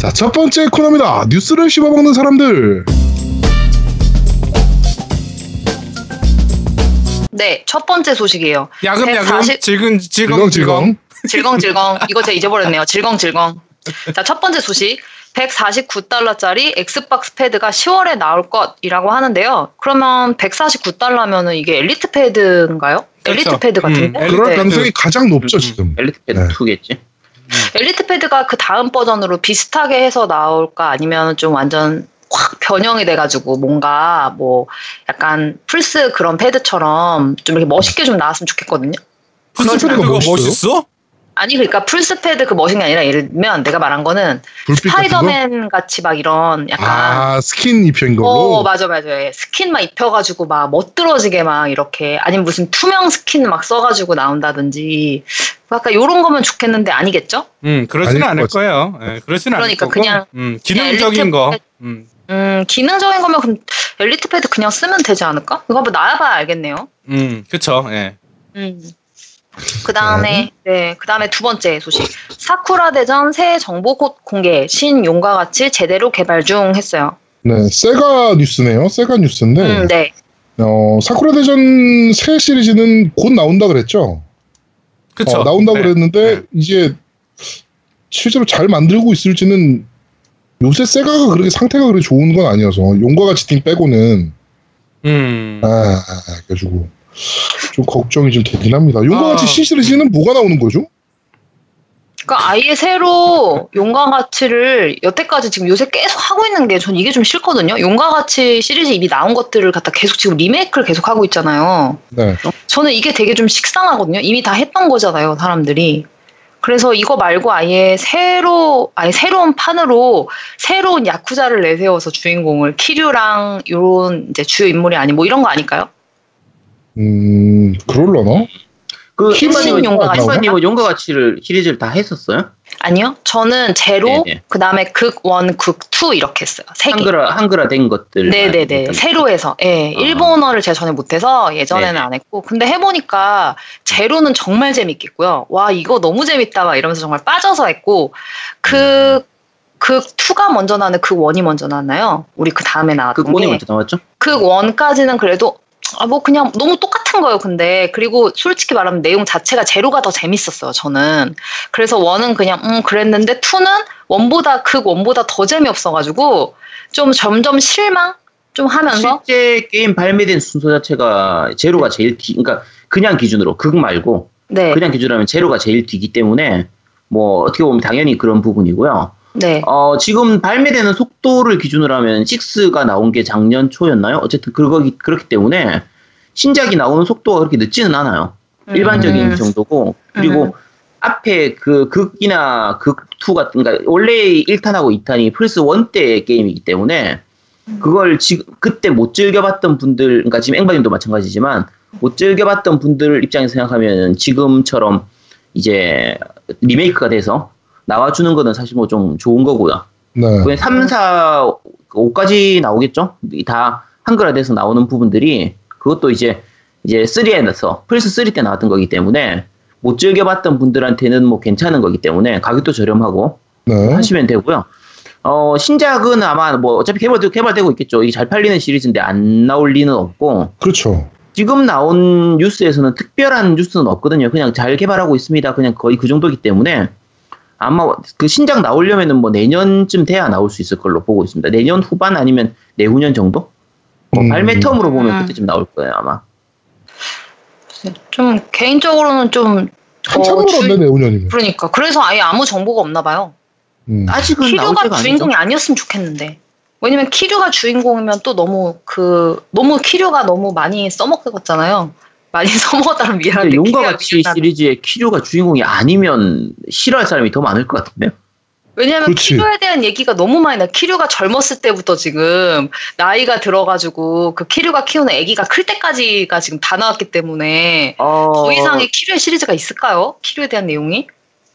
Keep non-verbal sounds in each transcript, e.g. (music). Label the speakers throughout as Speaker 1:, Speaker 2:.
Speaker 1: 자, 첫 번째 코너입니다. 뉴스를 씹어먹는 사람들.
Speaker 2: 네, 첫 번째 소식이에요.
Speaker 3: 야금야금
Speaker 2: 140
Speaker 3: 질근 질겅질겅
Speaker 1: 질겅 질겅.
Speaker 2: 질겅 질겅. 이거 제가 잊어버렸네요. 질겅 질겅. 자, 첫 번째 소식. 149달러짜리 엑스박스 패드가 10월에 나올 것이라고 하는데요. 그러면 149달러면은 이게 엘리트 패드인가요? 엘리트
Speaker 3: 그렇죠.
Speaker 2: 패드 같은데?
Speaker 3: 음, 엘리트
Speaker 1: 그럴
Speaker 2: 네.
Speaker 1: 가능성이 가장 높죠,
Speaker 4: 음,
Speaker 1: 지금.
Speaker 4: 엘리트 패드
Speaker 1: 네.
Speaker 4: 2겠지.
Speaker 2: 엘리트 패드가 그 다음 버전으로 비슷하게 해서 나올까 아니면 좀 완전 확 변형이 돼가지고 뭔가 뭐 약간 플스 그런 패드처럼 좀 이렇게 멋있게 좀 나왔으면 좋겠거든요.
Speaker 1: 플스 패드가? 멋있어?
Speaker 2: 아니 그러니까 플스 패드 그 멋있는 게 아니라 예를 들면 내가 말한 거는? 스파이더맨 같이 막 이런 약간
Speaker 1: 아, 스킨 입힌 걸로.
Speaker 2: 어 맞아 맞아 예. 스킨 막 입혀가지고 막 멋들어지게 막 이렇게 아니면 무슨 투명 스킨 막 써가지고 나온다든지 약간 요런 거면 좋겠는데 아니겠죠?
Speaker 3: 음, 그러지는 않을
Speaker 1: 것
Speaker 3: 거예요. 예, 그러지는
Speaker 2: 그러니까
Speaker 3: 않을 거고.
Speaker 2: 그냥-
Speaker 3: 음,
Speaker 2: 그냥
Speaker 3: 기능적인
Speaker 2: 엘리트
Speaker 3: 거. 음,
Speaker 2: 음 기능적인 거면 그럼 엘리트 패드 그냥 쓰면 되지 않을까? 이거 한번 나와봐야 알겠네요.
Speaker 3: 음, 그쵸. 예.
Speaker 2: 음. 그 다음에, 네, 그 다음에 두 번째 소식. 사쿠라 대전 새 정보 곧 공개, 신용과 같이 제대로 개발 중 했어요.
Speaker 1: 네, 세가 뉴스네요. 세가 뉴스인데.
Speaker 2: 음, 네.
Speaker 1: 어, 사쿠라 대전 새 시리즈는 곧 나온다 그랬죠?
Speaker 3: 그쵸.
Speaker 1: 어, 나온다고
Speaker 3: 네.
Speaker 1: 그랬는데
Speaker 3: 네.
Speaker 1: 이제 실제로 잘 만들고 있을지는 요새 세가가 그렇게 상태가 그렇게 좋은 건 아니어서 용과 같이 팀 빼고는
Speaker 3: 음.
Speaker 1: 아, 아, 그래가지고 좀 걱정이 좀 되긴 합니다. 용과
Speaker 3: 아.
Speaker 1: 같이 신 시리즈는 뭐가 나오는 거죠?
Speaker 2: 그러니까 아예 새로 용과 가치를 여태까지 지금 요새 계속 하고 있는 게 전 이게 좀 싫거든요. 용과 가치 시리즈 이미 나온 것들을 갖다 계속 지금 리메이크를 계속 하고 있잖아요.
Speaker 1: 네.
Speaker 2: 저는 이게 되게 좀 식상하거든요. 이미 다 했던 거잖아요, 사람들이. 그래서 이거 말고 아예 새로, 아예 새로운 판으로 새로운 야쿠자를 내세워서 주인공을 키류랑 요런 이제 주요 인물이 아닌 뭐 이런 거 아닐까요?
Speaker 1: 음, 그럴려나?
Speaker 4: 그 신바님은
Speaker 2: 용과
Speaker 4: 용과 가치를 시리즈를 다 했었어요?
Speaker 2: 아니요. 저는 제로,
Speaker 4: 네네.
Speaker 2: 그 다음에 극 1, 극2 이렇게 했어요. 세 개.
Speaker 4: 한글화 한글화 된 것들.
Speaker 2: 네네네. 새로 해서. 예.
Speaker 4: 아.
Speaker 2: 일본어를 제가 전에 못해서 예전에는
Speaker 4: 네네.
Speaker 2: 안 했고. 근데 해보니까 제로는 정말 재밌겠고요. 와, 이거 너무 재밌다. 막 이러면서 정말 빠져서 했고. 그, 그 2가 먼저 그 1이 먼저 나왔나요? 우리 그 다음에
Speaker 4: 그
Speaker 2: 나왔던 게.
Speaker 4: 먼저 나왔죠?
Speaker 2: 그 1까지는 그래도 아, 뭐 그냥 너무 똑같은 거예요. 근데 그리고 솔직히 말하면 내용 자체가 제로가 더 재밌었어요. 저는 그래서 원은 그냥 음 그랬는데 투는 원보다 극 원보다 더 재미없어가지고 좀 점점 실망 좀 하면서
Speaker 4: 실제 게임 발매된 순서 자체가 제로가 제일 뒤, 그러니까 그냥 기준으로 극 말고
Speaker 2: 네,
Speaker 4: 그냥 기준으로 하면 제로가 제일 뒤기 때문에 뭐 어떻게 보면 당연히 그런 부분이고요.
Speaker 2: 네,
Speaker 4: 어, 지금 발매되는 속도를 기준으로 하면 6가 나온 게 작년 초였나요? 어쨌든 그거기, 그렇기 때문에 신작이 나오는 속도가 그렇게 늦지는 않아요. 일반적인
Speaker 2: 음.
Speaker 4: 정도고 그리고
Speaker 2: 음.
Speaker 4: 앞에 그 극이나 극2 같은 그러니까 원래 1탄하고 2탄이 플스 1때 게임이기 때문에 그걸 지금 그때 못 즐겨봤던 분들 그러니까 지금 앵바님도 마찬가지지만 못 즐겨봤던 분들 입장에서 생각하면 지금처럼 이제 리메이크가 돼서 나와주는 거는 사실 뭐 좀 좋은 거고요.
Speaker 1: 네.
Speaker 4: 그게 3, 4, 5까지 나오겠죠? 다 한글화돼서 나오는 부분들이 그것도 이제 이제 3에서 플스 3 때 나왔던 거기 때문에 못 즐겨봤던 분들한테는 뭐 괜찮은 거기 때문에 가격도 저렴하고
Speaker 1: 네.
Speaker 4: 하시면 되고요. 어 신작은 아마 뭐 어차피 개발 개발되고 있겠죠. 이게 잘 팔리는 시리즈인데 안 나올 리는 없고
Speaker 1: 그렇죠.
Speaker 4: 지금 나온 뉴스에서는 특별한 뉴스는 없거든요. 그냥 잘 개발하고 있습니다. 그냥 거의 그 정도기 때문에 아마 그 신작 나오려면은 뭐 내년쯤 돼야 나올 수 있을 걸로 보고 있습니다. 내년 후반 아니면 내후년 정도? 뭐
Speaker 1: 음.
Speaker 4: 발매 텀으로 보면
Speaker 2: 음.
Speaker 4: 그때쯤 나올 거예요 아마.
Speaker 2: 좀 개인적으로는 좀
Speaker 1: 한참
Speaker 2: 어,
Speaker 1: 멀었네,
Speaker 2: 주-
Speaker 1: 내후년이면.
Speaker 2: 그러니까 그래서 아예 아무 정보가 없나 봐요.
Speaker 1: 음.
Speaker 4: 아직은 나올
Speaker 2: 키류가
Speaker 4: 때가 아니죠.
Speaker 2: 주인공이 아니었으면 좋겠는데. 왜냐면 키류가 주인공이면 또 너무 그 너무 키류가 너무 많이 써먹었잖아요. 많이 (laughs) 써먹었다는 미안한데
Speaker 4: 용과 같이. 시리즈의 키류가 주인공이 아니면 싫어할 사람이 더 많을 것 같은데요.
Speaker 2: 왜냐면
Speaker 1: 그렇지.
Speaker 2: 키류에 대한 얘기가 너무 많이 나. 키류가 젊었을 때부터 지금 나이가 들어가지고 그 키류가 키우는 아기가 클 때까지가 지금 다 나왔기 때문에
Speaker 4: 어,
Speaker 2: 더 이상의 키류의 시리즈가 있을까요? 키류에 대한 내용이?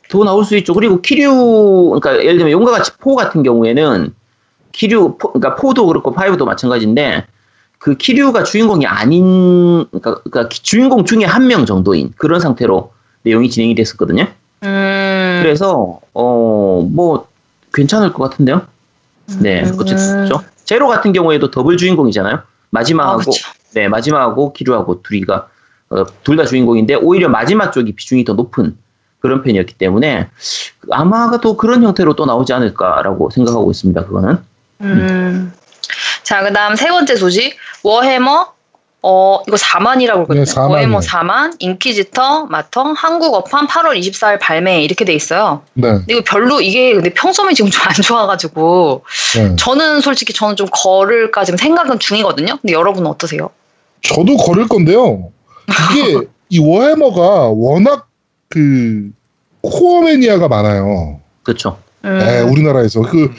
Speaker 4: 더 나올 수 있죠. 그리고 키류, 그러니까 예를 들면 용과 같이 four 같은 경우에는 키류, four, 그러니까 four도 그렇고 five도 마찬가지인데 그 키류가 주인공이 아닌, 그러니까, 그러니까 기- 주인공 중에 한 명 정도인 그런 상태로 내용이 진행이 됐었거든요.
Speaker 2: 음.
Speaker 4: 그래서 어 뭐 괜찮을 것 같은데요. 네,
Speaker 2: 음.
Speaker 4: 어쨌죠. 제로 같은 경우에도 더블 주인공이잖아요.
Speaker 2: 아,
Speaker 4: 마지마하고
Speaker 2: 그쵸.
Speaker 4: 네 마지마하고 키류하고 둘이가 어, 둘 다 주인공인데 오히려 마지막 쪽이 비중이 더 높은 그런 편이었기 때문에 아마도 그런 형태로 또 나오지 않을까라고 생각하고 있습니다. 그거는
Speaker 2: 음. 자, 그 다음 세 번째 소식. 워해머, 어, 이거 4만이라고 그러거든요.
Speaker 1: 네, 4만
Speaker 2: 워해머
Speaker 1: 이요.
Speaker 2: 4만, 인퀴지터, 마텅, 한국어판 8월 24일 발매 이렇게 돼 있어요.
Speaker 1: 네.
Speaker 2: 근데 이거 별로 이게 근데 평점이 지금 좀 안 좋아가지고
Speaker 1: 네.
Speaker 2: 저는 솔직히 저는 좀 걸을까 지금 생각은 중이거든요. 근데 여러분은 어떠세요?
Speaker 1: 저도 거를 건데요. 이게 (laughs) 이 워해머가 워낙 그 코어 매니아가 많아요.
Speaker 4: 그렇죠.
Speaker 2: 음.
Speaker 1: 네, 우리나라에서 그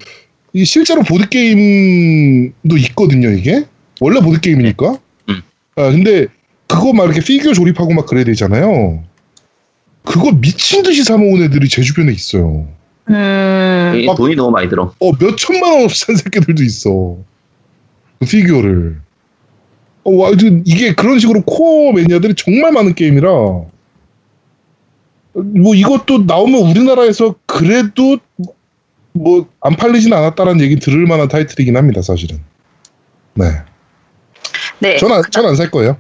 Speaker 1: 이 실제로 보드 게임도 있거든요. 이게 원래 보드 게임이니까.
Speaker 4: 음.
Speaker 1: 아 근데 그거 막 이렇게 피규어 조립하고 막 그래야 되잖아요. 그거 미친 듯이 사모은 애들이 제 주변에 있어요.
Speaker 2: 음.
Speaker 4: 이
Speaker 1: 막-
Speaker 4: 돈이 너무 많이 들어.
Speaker 1: 어, 몇 천만 원어치 산 새끼들도 있어. 그 피규어를. 어, 와, 그- 이게 그런 식으로 코어 매니아들이 정말 많은 게임이라. 뭐 이것도 나오면 우리나라에서 그래도 뭐 안 팔리진 않았다라는 얘기 들을 만한 타이틀이긴 합니다, 사실은. 네.
Speaker 2: 네.
Speaker 1: 전 안, 전안 살 거예요.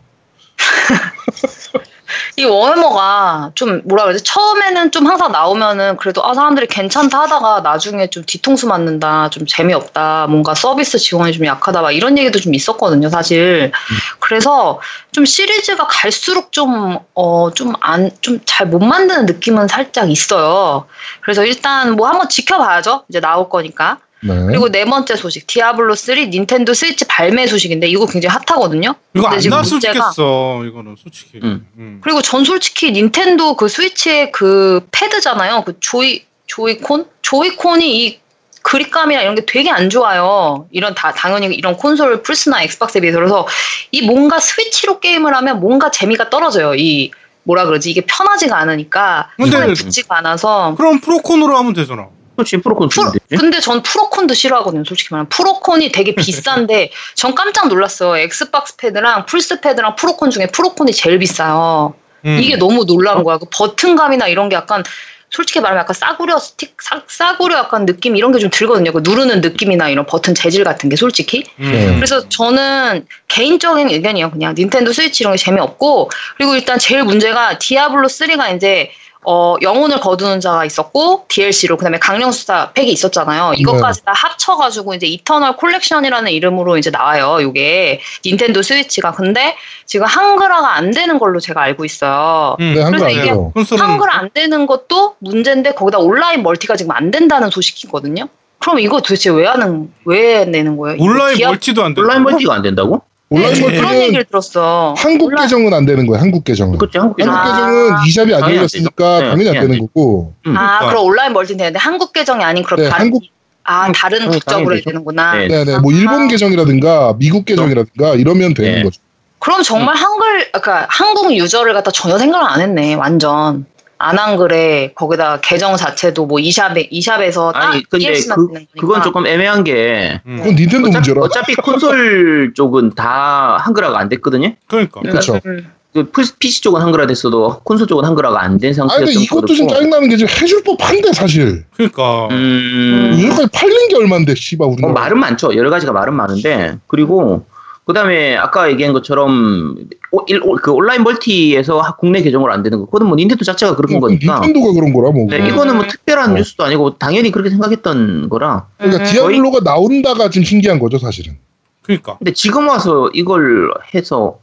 Speaker 2: 이 워해머가 좀 뭐라 그러지? 처음에는 좀 항상 나오면은 그래도 아 사람들이 괜찮다 하다가 나중에 좀 뒤통수 맞는다, 좀 재미없다, 뭔가 서비스 지원이 좀 약하다, 막 이런 얘기도 좀 있었거든요, 사실. 그래서 좀 시리즈가 갈수록 좀 어 좀 안 좀 잘 못 만드는 느낌은 살짝 있어요. 그래서 일단 뭐 한번 지켜봐야죠. 이제 나올 거니까.
Speaker 1: 네.
Speaker 2: 그리고 네 번째 소식, 디아블로 3 닌텐도 스위치 발매 소식인데 이거 굉장히 핫하거든요.
Speaker 3: 이거
Speaker 2: 근데
Speaker 3: 안 나왔으면
Speaker 2: 문제가-
Speaker 3: 좋겠어. 이거는 솔직히.
Speaker 4: 음.
Speaker 3: 음.
Speaker 2: 그리고 전 솔직히 닌텐도 그 스위치의 그 패드잖아요. 그 조이 조이콘? 조이콘이 이 그립감이나 이런 게 되게 안 좋아요. 이런 다 당연히 이런 콘솔 플스나 엑스박스에 비해서 그래서 이 뭔가 스위치로 게임을 하면 뭔가 재미가 떨어져요. 이 뭐라 그러지? 이게 편하지가 않으니까
Speaker 3: 근데-
Speaker 2: 손에 붙지가 않아서
Speaker 3: 그럼 프로콘으로 하면 되잖아.
Speaker 4: 그렇지 프로콘
Speaker 2: 프로. 근데 전 프로콘도 싫어하거든요, 솔직히 말하면. 프로콘이 되게 비싼데, (laughs) 전 깜짝 놀랐어요. 엑스박스 패드랑 플스 패드랑 프로콘 중에 프로콘이 제일 비싸요.
Speaker 3: 음.
Speaker 2: 이게 너무 놀라운 거야. 그 버튼감이나 이런 게 약간 솔직히 말하면 약간 싸구려 스틱, 싸, 싸구려 약간 느낌 이런 게 좀 들거든요. 그 누르는 느낌이나 이런 버튼 재질 같은 게 솔직히.
Speaker 3: 음.
Speaker 1: 네.
Speaker 2: 그래서 저는 개인적인 의견이에요. 그냥 닌텐도 스위치 이런 게 재미없고 그리고 일단 제일 문제가 디아블로 3가 이제 어, 영혼을 거두는 자가 있었고 DLC로 그다음에 강령술사 팩이 있었잖아요. 이것까지 다 합쳐가지고 이제 Eternal Collection이라는 이름으로 이제 나와요. 이게 닌텐도 스위치가 근데 지금 한글화가 안 되는 걸로 제가 알고 있어요.
Speaker 3: 음.
Speaker 1: 네, 한글
Speaker 2: 그래서
Speaker 1: 안
Speaker 2: 이게
Speaker 1: 돼요.
Speaker 3: 콘솔은
Speaker 2: 한글 안 되는 것도 문제인데 거기다 온라인 멀티가 지금 안 된다는 소식이거든요. 그럼 이거 도대체 왜 하는 왜 내는 거예요?
Speaker 3: 온라인
Speaker 2: 디아-
Speaker 3: 멀티도 안 돼.
Speaker 4: 온라인 멀티가 안 된다고?
Speaker 1: 온라인
Speaker 2: 네, 그런
Speaker 1: 멀티는
Speaker 2: 얘기를 들었어.
Speaker 1: 한국
Speaker 2: 온라인-
Speaker 1: 계정은 안 되는 거예요. 한국 계정은.
Speaker 4: 그렇지 한국
Speaker 1: 한국
Speaker 2: 아.
Speaker 1: 계정은 eShop이 안
Speaker 4: 당연히 안
Speaker 1: 열렸으니까. 당연히 안
Speaker 4: 네,
Speaker 1: 되는
Speaker 4: 안
Speaker 1: 거고.
Speaker 2: 아,
Speaker 3: 그러니까.
Speaker 2: 그럼 온라인 멀티는 되는데 한국 계정이 아닌 그럼
Speaker 1: 네,
Speaker 2: 다른
Speaker 1: 한국
Speaker 2: 아 다른
Speaker 4: 어,
Speaker 2: 국적으로
Speaker 4: 당연히.
Speaker 2: 되는구나.
Speaker 4: 네.
Speaker 1: 네 네. 뭐
Speaker 2: 아.
Speaker 1: 일본 계정이라든가 미국 계정이라든가 이러면 되는
Speaker 4: 네.
Speaker 1: 거죠.
Speaker 2: 그럼 정말 한글 그러니까 한국 유저를 갖다 전혀 생각을 안 했네. 완전 안 한 글에 거기다 계정 자체도 뭐 eShop에 eShop에서 딱
Speaker 4: 아니 근데 그,
Speaker 2: 되는 거니까.
Speaker 4: 그건 조금 애매한 게
Speaker 3: 음.
Speaker 1: 그건 닌텐도
Speaker 4: 어차피,
Speaker 1: 문제라.
Speaker 4: 어차피 콘솔 쪽은 다 한글화가 안 됐거든요.
Speaker 3: 그러니까.
Speaker 2: 음,
Speaker 1: 그쵸.
Speaker 2: 음.
Speaker 4: 그 PC 쪽은 한글화 됐어도 콘솔 쪽은 한글화가 안 된 상태였던
Speaker 1: 근데 이것도 좀 짜증나는 게 지금 해줄 법한데 사실.
Speaker 3: 그러니까.
Speaker 4: 음,
Speaker 1: 여기까지 팔린 게 얼만데 씨발 우리나라.
Speaker 4: 뭐 말은 많죠. 여러 가지가 말은 많은데 그리고 그 다음에 아까 얘기한 것처럼 오- 일- 오- 그 온라인 멀티에서 하- 국내 계정으로 안 되는 거. 그건 뭐 닌텐도 자체가 그런
Speaker 1: 어,
Speaker 4: 거니까.
Speaker 1: 닌텐도가 그런 거라 뭐.
Speaker 4: 네,
Speaker 2: 음.
Speaker 4: 이거는 뭐 특별한
Speaker 1: 어.
Speaker 4: 뉴스도 아니고 당연히 그렇게 생각했던 거라.
Speaker 1: 그러니까
Speaker 2: 음.
Speaker 1: 디아블로가 나온다가 좀 신기한 거죠 사실은.
Speaker 3: 그러니까.
Speaker 4: 근데 지금 와서 이걸 해서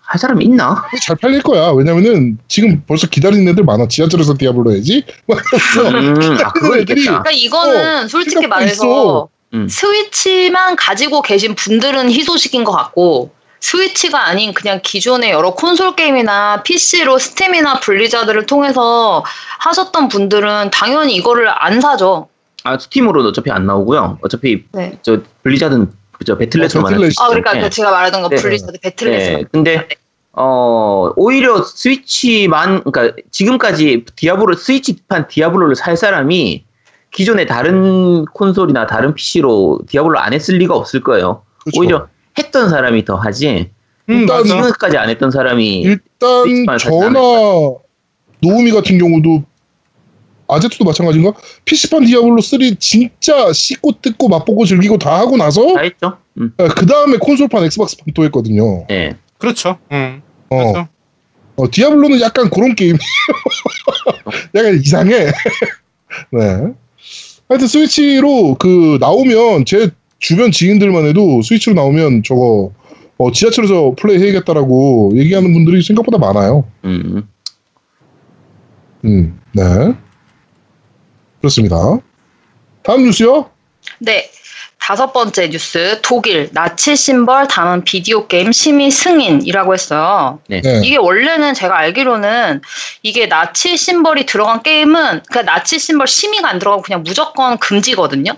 Speaker 4: 할 사람이 있나?
Speaker 1: 잘 팔릴 거야. 왜냐면은 지금 벌써 기다리는 애들 많아. 지하철에서 디아블로 해야지. (laughs)
Speaker 4: 음, 아, 그거
Speaker 1: 애들이-
Speaker 4: 있겠다.
Speaker 2: 그러니까 이거는
Speaker 1: 어,
Speaker 2: 솔직히 말해서
Speaker 1: 있어.
Speaker 4: 음.
Speaker 2: 스위치만 가지고 계신 분들은 희소식인 것 같고 스위치가 아닌 그냥 기존의 여러 콘솔 게임이나 PC로 스팀이나 블리자드를 통해서 하셨던 분들은 당연히 이거를 안 사죠.
Speaker 4: 아, 스팀으로는 어차피 안 나오고요. 어차피
Speaker 2: 네.
Speaker 4: 저 블리자드는 그저 배틀넷으로만
Speaker 1: 어, 배틀넷.
Speaker 2: 아 그러니까
Speaker 4: 네.
Speaker 2: 그 제가 말하던 거
Speaker 4: 네.
Speaker 2: 블리자드 배틀넷.
Speaker 4: 네, 근데 어 오히려 스위치만 그러니까 지금까지 디아블로 스위치판 디아블로를 살 사람이 기존의 다른 콘솔이나 다른 PC로 디아블로 안 했을 리가 없을 거예요.
Speaker 1: 그렇죠.
Speaker 4: 오히려 했던 사람이 더 하지.
Speaker 3: 음.
Speaker 4: 지금까지 안 했던 사람이
Speaker 1: 일단 저나 노우미 같은 경우도 아제트도 마찬가지인가? PC판 디아블로 3 진짜 씹고 뜯고 맛보고 즐기고 다 하고 나서
Speaker 4: 다 했죠. 음.
Speaker 1: 그 다음에 콘솔판 엑스박스판 또 했거든요.
Speaker 4: 예.
Speaker 3: 그렇죠. 음.
Speaker 1: 어,
Speaker 3: 그렇죠.
Speaker 1: 어, 디아블로는 약간 그런 게임. (laughs) 약간 이상해. (laughs) 네. 하여튼 스위치로 그 나오면 제 주변 지인들만 해도 스위치로 나오면 저거 어, 지하철에서 플레이 해야겠다라고 얘기하는 분들이 생각보다 많아요.
Speaker 4: 음.
Speaker 1: 음, 네. 그렇습니다. 다음 뉴스요?
Speaker 2: 네. 다섯 번째 뉴스. 독일 나치 심벌 담은 비디오 게임 심의 승인이라고 했어요.
Speaker 1: 네.
Speaker 2: 이게 원래는 제가 알기로는 이게 나치 심벌이 들어간 게임은 그러니까 나치 심벌 심의가 안 들어가고 그냥 무조건 금지거든요.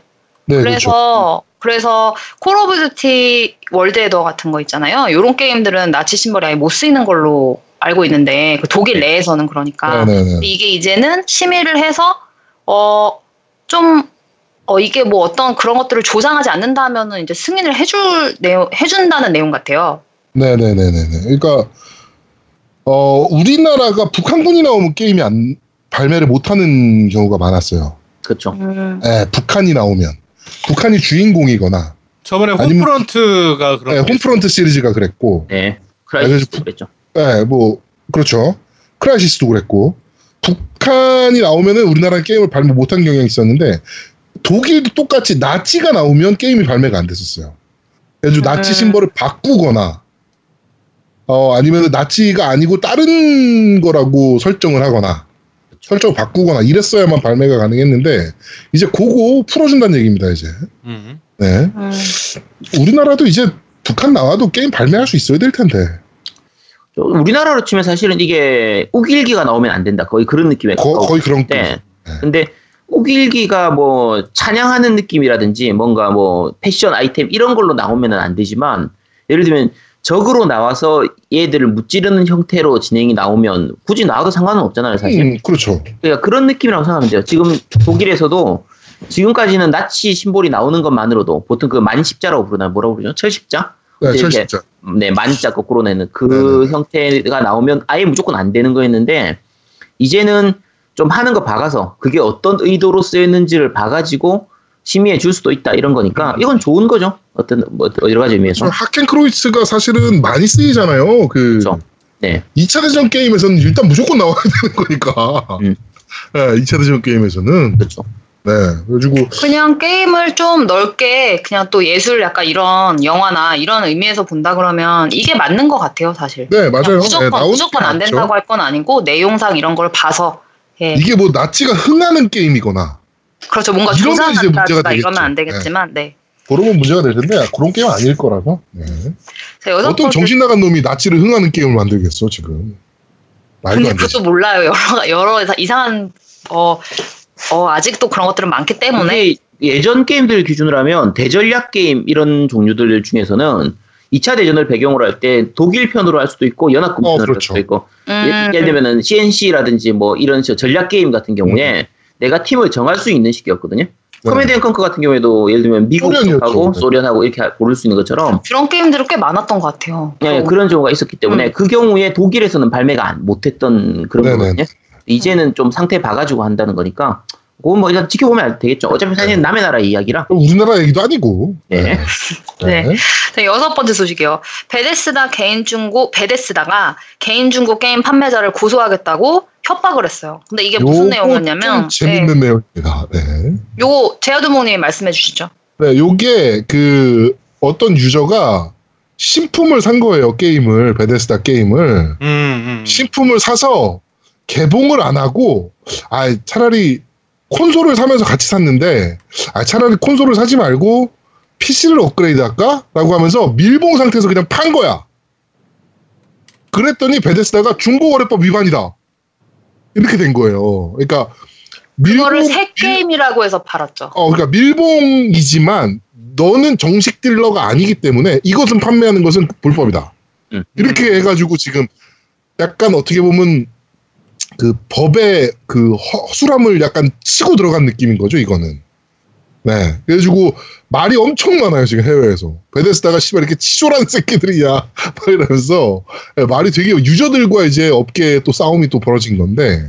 Speaker 1: 네,
Speaker 2: 그래서
Speaker 1: 그렇죠.
Speaker 2: 그래서 Call of Duty World at War 같은 거 있잖아요. 이런 게임들은 나치 심벌이 아예 못 쓰이는 걸로 알고 있는데 그 독일 내에서는 그러니까
Speaker 1: 네, 네, 네.
Speaker 2: 이게 이제는 심의를 해서 어좀 어, 이게 뭐 어떤 그런 것들을 조장하지 않는다면은 이제 승인을 해줄 내용, 해준다는 내용 같아요.
Speaker 1: 네네네네네. 그러니까 어 우리나라가 북한군이 나오면 게임이 안 발매를 못하는 경우가 많았어요.
Speaker 4: 그렇죠.
Speaker 2: 음,
Speaker 1: 예, 북한이 나오면 북한이 주인공이거나
Speaker 3: 저번에 홈프런트가 그런
Speaker 1: 예,
Speaker 3: 게
Speaker 1: 홈프런트 시리즈가 그랬고,
Speaker 4: 네.
Speaker 1: 그래서
Speaker 4: 크라이시스도 그랬죠.
Speaker 1: 예, 뭐 그렇죠. 크라이시스도 그랬고 북한이 나오면은 우리나라 게임을 발매 못한 경향이 있었는데 독일도 똑같이 나치가 나오면 게임이 발매가 안 됐었어요. 그래서 나치
Speaker 2: 음.
Speaker 1: 심벌을 바꾸거나 어 아니면 나치가 아니고 다른 거라고 설정을 하거나 설정을 바꾸거나 이랬어야만 발매가 가능했는데 이제 그거 풀어준다는 얘기입니다 이제.
Speaker 3: 음.
Speaker 1: 네.
Speaker 2: 음,
Speaker 1: 우리나라도 이제 북한 나와도 게임 발매할 수 있어야 될 텐데.
Speaker 4: 저 우리나라로 치면 사실은 이게 우길기가 나오면 안 된다. 거의 그런 느낌에
Speaker 1: 거. 거의 그런
Speaker 4: 네.
Speaker 1: 네.
Speaker 4: 근데 우길기가 뭐 찬양하는 느낌이라든지 뭔가 뭐 패션 아이템 이런 걸로 나오면은 안 되지만 예를 들면 적으로 나와서 얘들을 무찌르는 형태로 진행이 나오면 굳이 나와도 상관은 없잖아요, 사실.
Speaker 1: 음, 그렇죠.
Speaker 4: 그러니까 그런 느낌이라고 생각하면 돼요. 지금 독일에서도 지금까지는 나치 심볼이 나오는 것만으로도 보통 그 만십자라고 부르나 뭐라고 부르죠? 철십자?
Speaker 1: 네, 철십자.
Speaker 4: 네, 만자 거꾸로 내는 그
Speaker 1: 네네.
Speaker 4: 형태가 나오면 아예 무조건 안 되는 거였는데 이제는 좀 하는 거 봐가서 그게 어떤 의도로 쓰였는지를 봐가지고 심의해 줄 수도 있다 이런 거니까 이건 좋은 거죠. 어떤 뭐 여러 가지 의미에서.
Speaker 1: 하켄 크로이츠가 사실은 많이 쓰이잖아요. 그
Speaker 4: 그렇죠. 네.
Speaker 1: 2차 대전 게임에서는 일단 무조건 나와야 (laughs) 되는 거니까.
Speaker 4: 음.
Speaker 1: 네, 2차 대전 게임에서는.
Speaker 4: 그렇죠.
Speaker 1: 네. 그래가지고,
Speaker 2: 그냥 게임을 좀 넓게 그냥 또 예술 약간 이런 영화나 이런 의미에서 본다 그러면 이게 맞는 것 같아요, 사실.
Speaker 1: 네, 맞아요.
Speaker 2: 무조건,
Speaker 1: 네,
Speaker 2: 무조건
Speaker 1: 게
Speaker 2: 안. 된다고 할 건 아니고 내용상 이런 걸 봐서 예.
Speaker 1: 이게 뭐 나치가 흥하는 게임이거나,
Speaker 2: 그렇죠. 뭔가
Speaker 1: 게 이제 문제가
Speaker 2: 조장한다든가 이러면
Speaker 1: 되겠죠.
Speaker 2: 안 되겠지만 네.
Speaker 1: 그러면 문제가 될 텐데, 그런 게임 아닐 거라서. 네. 어떤 정신 나간 놈이 나치를 흥하는 게임을 만들겠어, 지금. 말도
Speaker 2: 근데. 그것도 몰라요. (laughs) 여러 여러 이상한 어, 어 아직도 그런 것들은 많기 때문에
Speaker 4: 이게 예전 게임들 기준으로 하면 대전략 게임 이런 종류들 중에서는 2차 대전을 배경으로 할 때 독일 편으로 할 수도 있고 연합군
Speaker 1: 어,
Speaker 4: 편으로
Speaker 1: 그렇죠.
Speaker 4: 할 수도 있고
Speaker 2: 음,
Speaker 4: 예- 예를 들면은 C&C라든지 뭐 이런 저 전략 게임 같은 경우에 내가 팀을 정할 수 있는 시기였거든요.
Speaker 1: 네.
Speaker 4: Command & Conquer 같은 경우에도 예를 들면 미국
Speaker 1: 소련이었죠.
Speaker 4: 쪽하고
Speaker 1: 네.
Speaker 4: 소련하고 이렇게 고를 수 있는 것처럼
Speaker 2: 그런 게임들이 꽤 많았던 것 같아요.
Speaker 4: 예,
Speaker 2: 또
Speaker 4: 그런 경우가 있었기 때문에
Speaker 2: 음.
Speaker 4: 그 경우에 독일에서는 발매가 안- 못했던 그런
Speaker 1: 네네.
Speaker 4: 거거든요. 이제는 좀 상태 봐가지고 한다는 거니까 그건 뭐 일단 지켜보면 알- 되겠죠. 어차피 사실 남의 나라 이야기라.
Speaker 1: 우리나라 얘기도 아니고.
Speaker 4: 네.
Speaker 2: 네. (laughs) 자, 여섯 번째 소식이요. 베데스다 개인 중고 베데스다가 개인 중고 게임 판매자를 고소하겠다고 협박을 했어요. 근데 이게 무슨 내용이었냐면
Speaker 1: 좀 재밌는 내용입니다. 네.
Speaker 2: 요거 제아두목님이 말씀해 주시죠.
Speaker 1: 네, 요게 그 어떤 유저가 신품을 산 거예요, 게임을. 베데스다 게임을.
Speaker 3: 음, 음.
Speaker 1: 신품을 사서 개봉을 안 하고 아, 차라리 콘솔을 사면서 같이 샀는데 아, 차라리 콘솔을 사지 말고 PC를 업그레이드 할까? 라고 하면서 밀봉 상태에서 그냥 판 거야. 그랬더니 베데스다가 중고거래법 위반이다. 이렇게 된 거예요. 그러니까
Speaker 2: 그거를
Speaker 1: 밀봉-
Speaker 2: 새 게임이라고 해서 팔았죠.
Speaker 1: 어, 그러니까 밀봉이지만 너는 정식 딜러가 아니기 때문에 이것은 판매하는 것은 불법이다.
Speaker 4: 음.
Speaker 1: 이렇게 해가지고 지금 약간 어떻게 보면 그 법의 그 허술함을 약간 치고 들어간 느낌인 거죠, 이거는. 네. 그래가지고 말이 엄청 많아요, 지금 해외에서. 베데스다가 씨발 이렇게 치졸한 (laughs) 새끼들이야. 막 이러면서 네, 말이 되게 유저들과 이제 업계에 또 싸움이 또 벌어진 건데.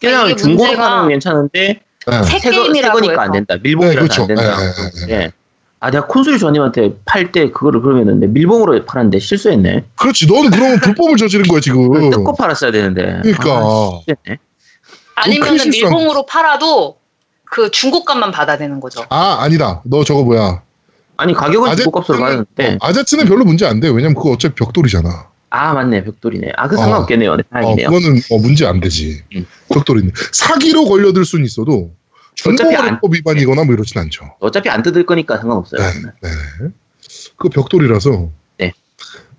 Speaker 4: 그냥 건 괜찮은데
Speaker 1: 네.
Speaker 2: 새 게임이라고
Speaker 4: 거니까 안
Speaker 2: 해서.
Speaker 4: 된다. 밀봉이라서
Speaker 1: 네, 그렇죠.
Speaker 4: 안 된다.
Speaker 1: 네, 네, 네.
Speaker 4: 예. 아 내가 콘솔 조님한테 팔 때 그거를 그러면 내 밀봉으로 팔았는데 실수했네.
Speaker 1: 그렇지. 너는 그러면 불법을 저지른 거야 지금.
Speaker 4: 뜯고 팔았어야 되는데.
Speaker 1: 그러니까.
Speaker 4: 아,
Speaker 1: 실수한
Speaker 2: 밀봉으로 팔아도 그 중고값만 받아야 되는 거죠.
Speaker 1: 아 아니다. 너 저거 뭐야?
Speaker 4: 아니 가격은
Speaker 1: 아제-
Speaker 4: 중고값으로 받았는데.
Speaker 1: 어, 아제트는 별로 문제 안 돼. 왜냐면 그거 어차피 벽돌이잖아.
Speaker 4: 아 맞네 벽돌이네. 아그
Speaker 1: 어.
Speaker 4: 상관없겠네요. 네,
Speaker 1: 어,
Speaker 4: 다행이네요.
Speaker 1: 그거는 어, 문제 안 되지.
Speaker 4: 음.
Speaker 1: 벽돌이네. 사기로 걸려들 수는 있어도
Speaker 4: 어차피 안-
Speaker 1: 중고거래법 위반이거나 뭐 이러진 않죠.
Speaker 4: 어차피 안 뜯을 거니까 상관없어요.
Speaker 1: 네. 네. 그 벽돌이라서.
Speaker 4: 네.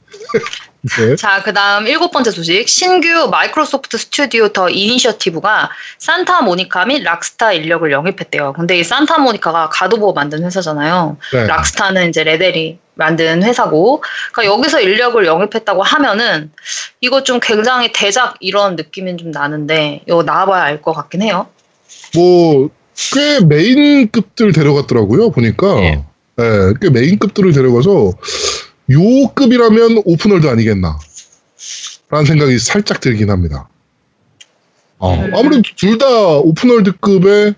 Speaker 4: (laughs)
Speaker 1: 네.
Speaker 2: 자, 그 다음 일곱 번째 소식. 신규 마이크로소프트 스튜디오 더 이니셔티브가 산타 모니카 및 락스타 인력을 영입했대요. 근데 이 산타 모니카가 가도보 만든 회사잖아요.
Speaker 1: 네.
Speaker 2: 락스타는 이제 레델이 만든 회사고. 그러니까 여기서 인력을 영입했다고 하면은 이거 좀 굉장히 대작 이런 느낌이 좀 나는데 이거 나와봐야 알 것 같긴 해요.
Speaker 1: 뭐, 꽤 메인급들 데려갔더라고요, 보니까.
Speaker 4: 예.
Speaker 1: 예, 꽤 메인급들을 데려가서, 요 급이라면 open world 아니겠나. 라는 생각이 살짝 들긴 합니다. 어,
Speaker 2: 음.
Speaker 1: 아무래도 둘 다 open world급의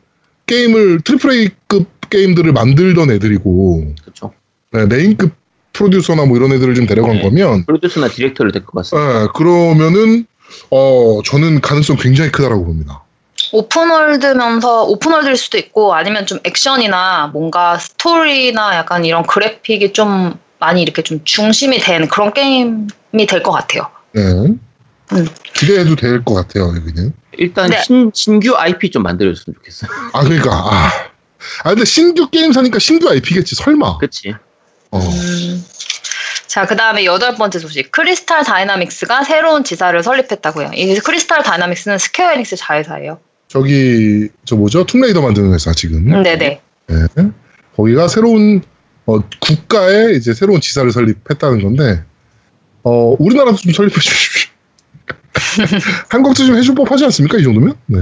Speaker 1: 게임을, triple A급 게임들을 만들던 애들이고,
Speaker 4: 그렇죠.
Speaker 1: 네, 메인급 프로듀서나 뭐 이런 애들을 좀 데려간
Speaker 4: 네.
Speaker 1: 거면,
Speaker 4: 프로듀서나 디렉터를 데리고 갔어요.
Speaker 1: 예, 그러면은, 어, 저는 가능성 굉장히 크다라고 봅니다.
Speaker 2: 오픈월드면서 오픈월드일 수도 있고 아니면 좀 액션이나 뭔가 스토리나 약간 이런 그래픽이 좀 많이 이렇게 좀 중심이 된 그런 게임이 될 것 같아요.
Speaker 1: 네.
Speaker 2: 음.
Speaker 1: 기대해도 될 것 같아요, 여기는.
Speaker 4: 일단
Speaker 2: 네.
Speaker 4: 신, 신규 IP 좀 만들어줬으면 좋겠어요. (laughs)
Speaker 1: 아, 그러니까, 아. 아, 근데 신규 게임사니까 신규 IP겠지, 설마.
Speaker 4: 그치?
Speaker 1: 어.
Speaker 2: 음. 자, 그 다음에 여덟 번째 소식. Crystal Dynamics가 새로운 지사를 설립했다고요. 이 Crystal Dynamics는 Square Enix 자회사예요.
Speaker 1: 저기, 저 뭐죠? Tomb Raider 만드는 회사, 지금.
Speaker 2: 음, 네네.
Speaker 1: 네. 거기가 새로운, 어, 국가에 이제 새로운 지사를 설립했다는 건데, 어, 우리나라도 좀 설립해 주십시오. (laughs) 한국도 좀 해줄 법 하지 않습니까? 이 정도면? 네.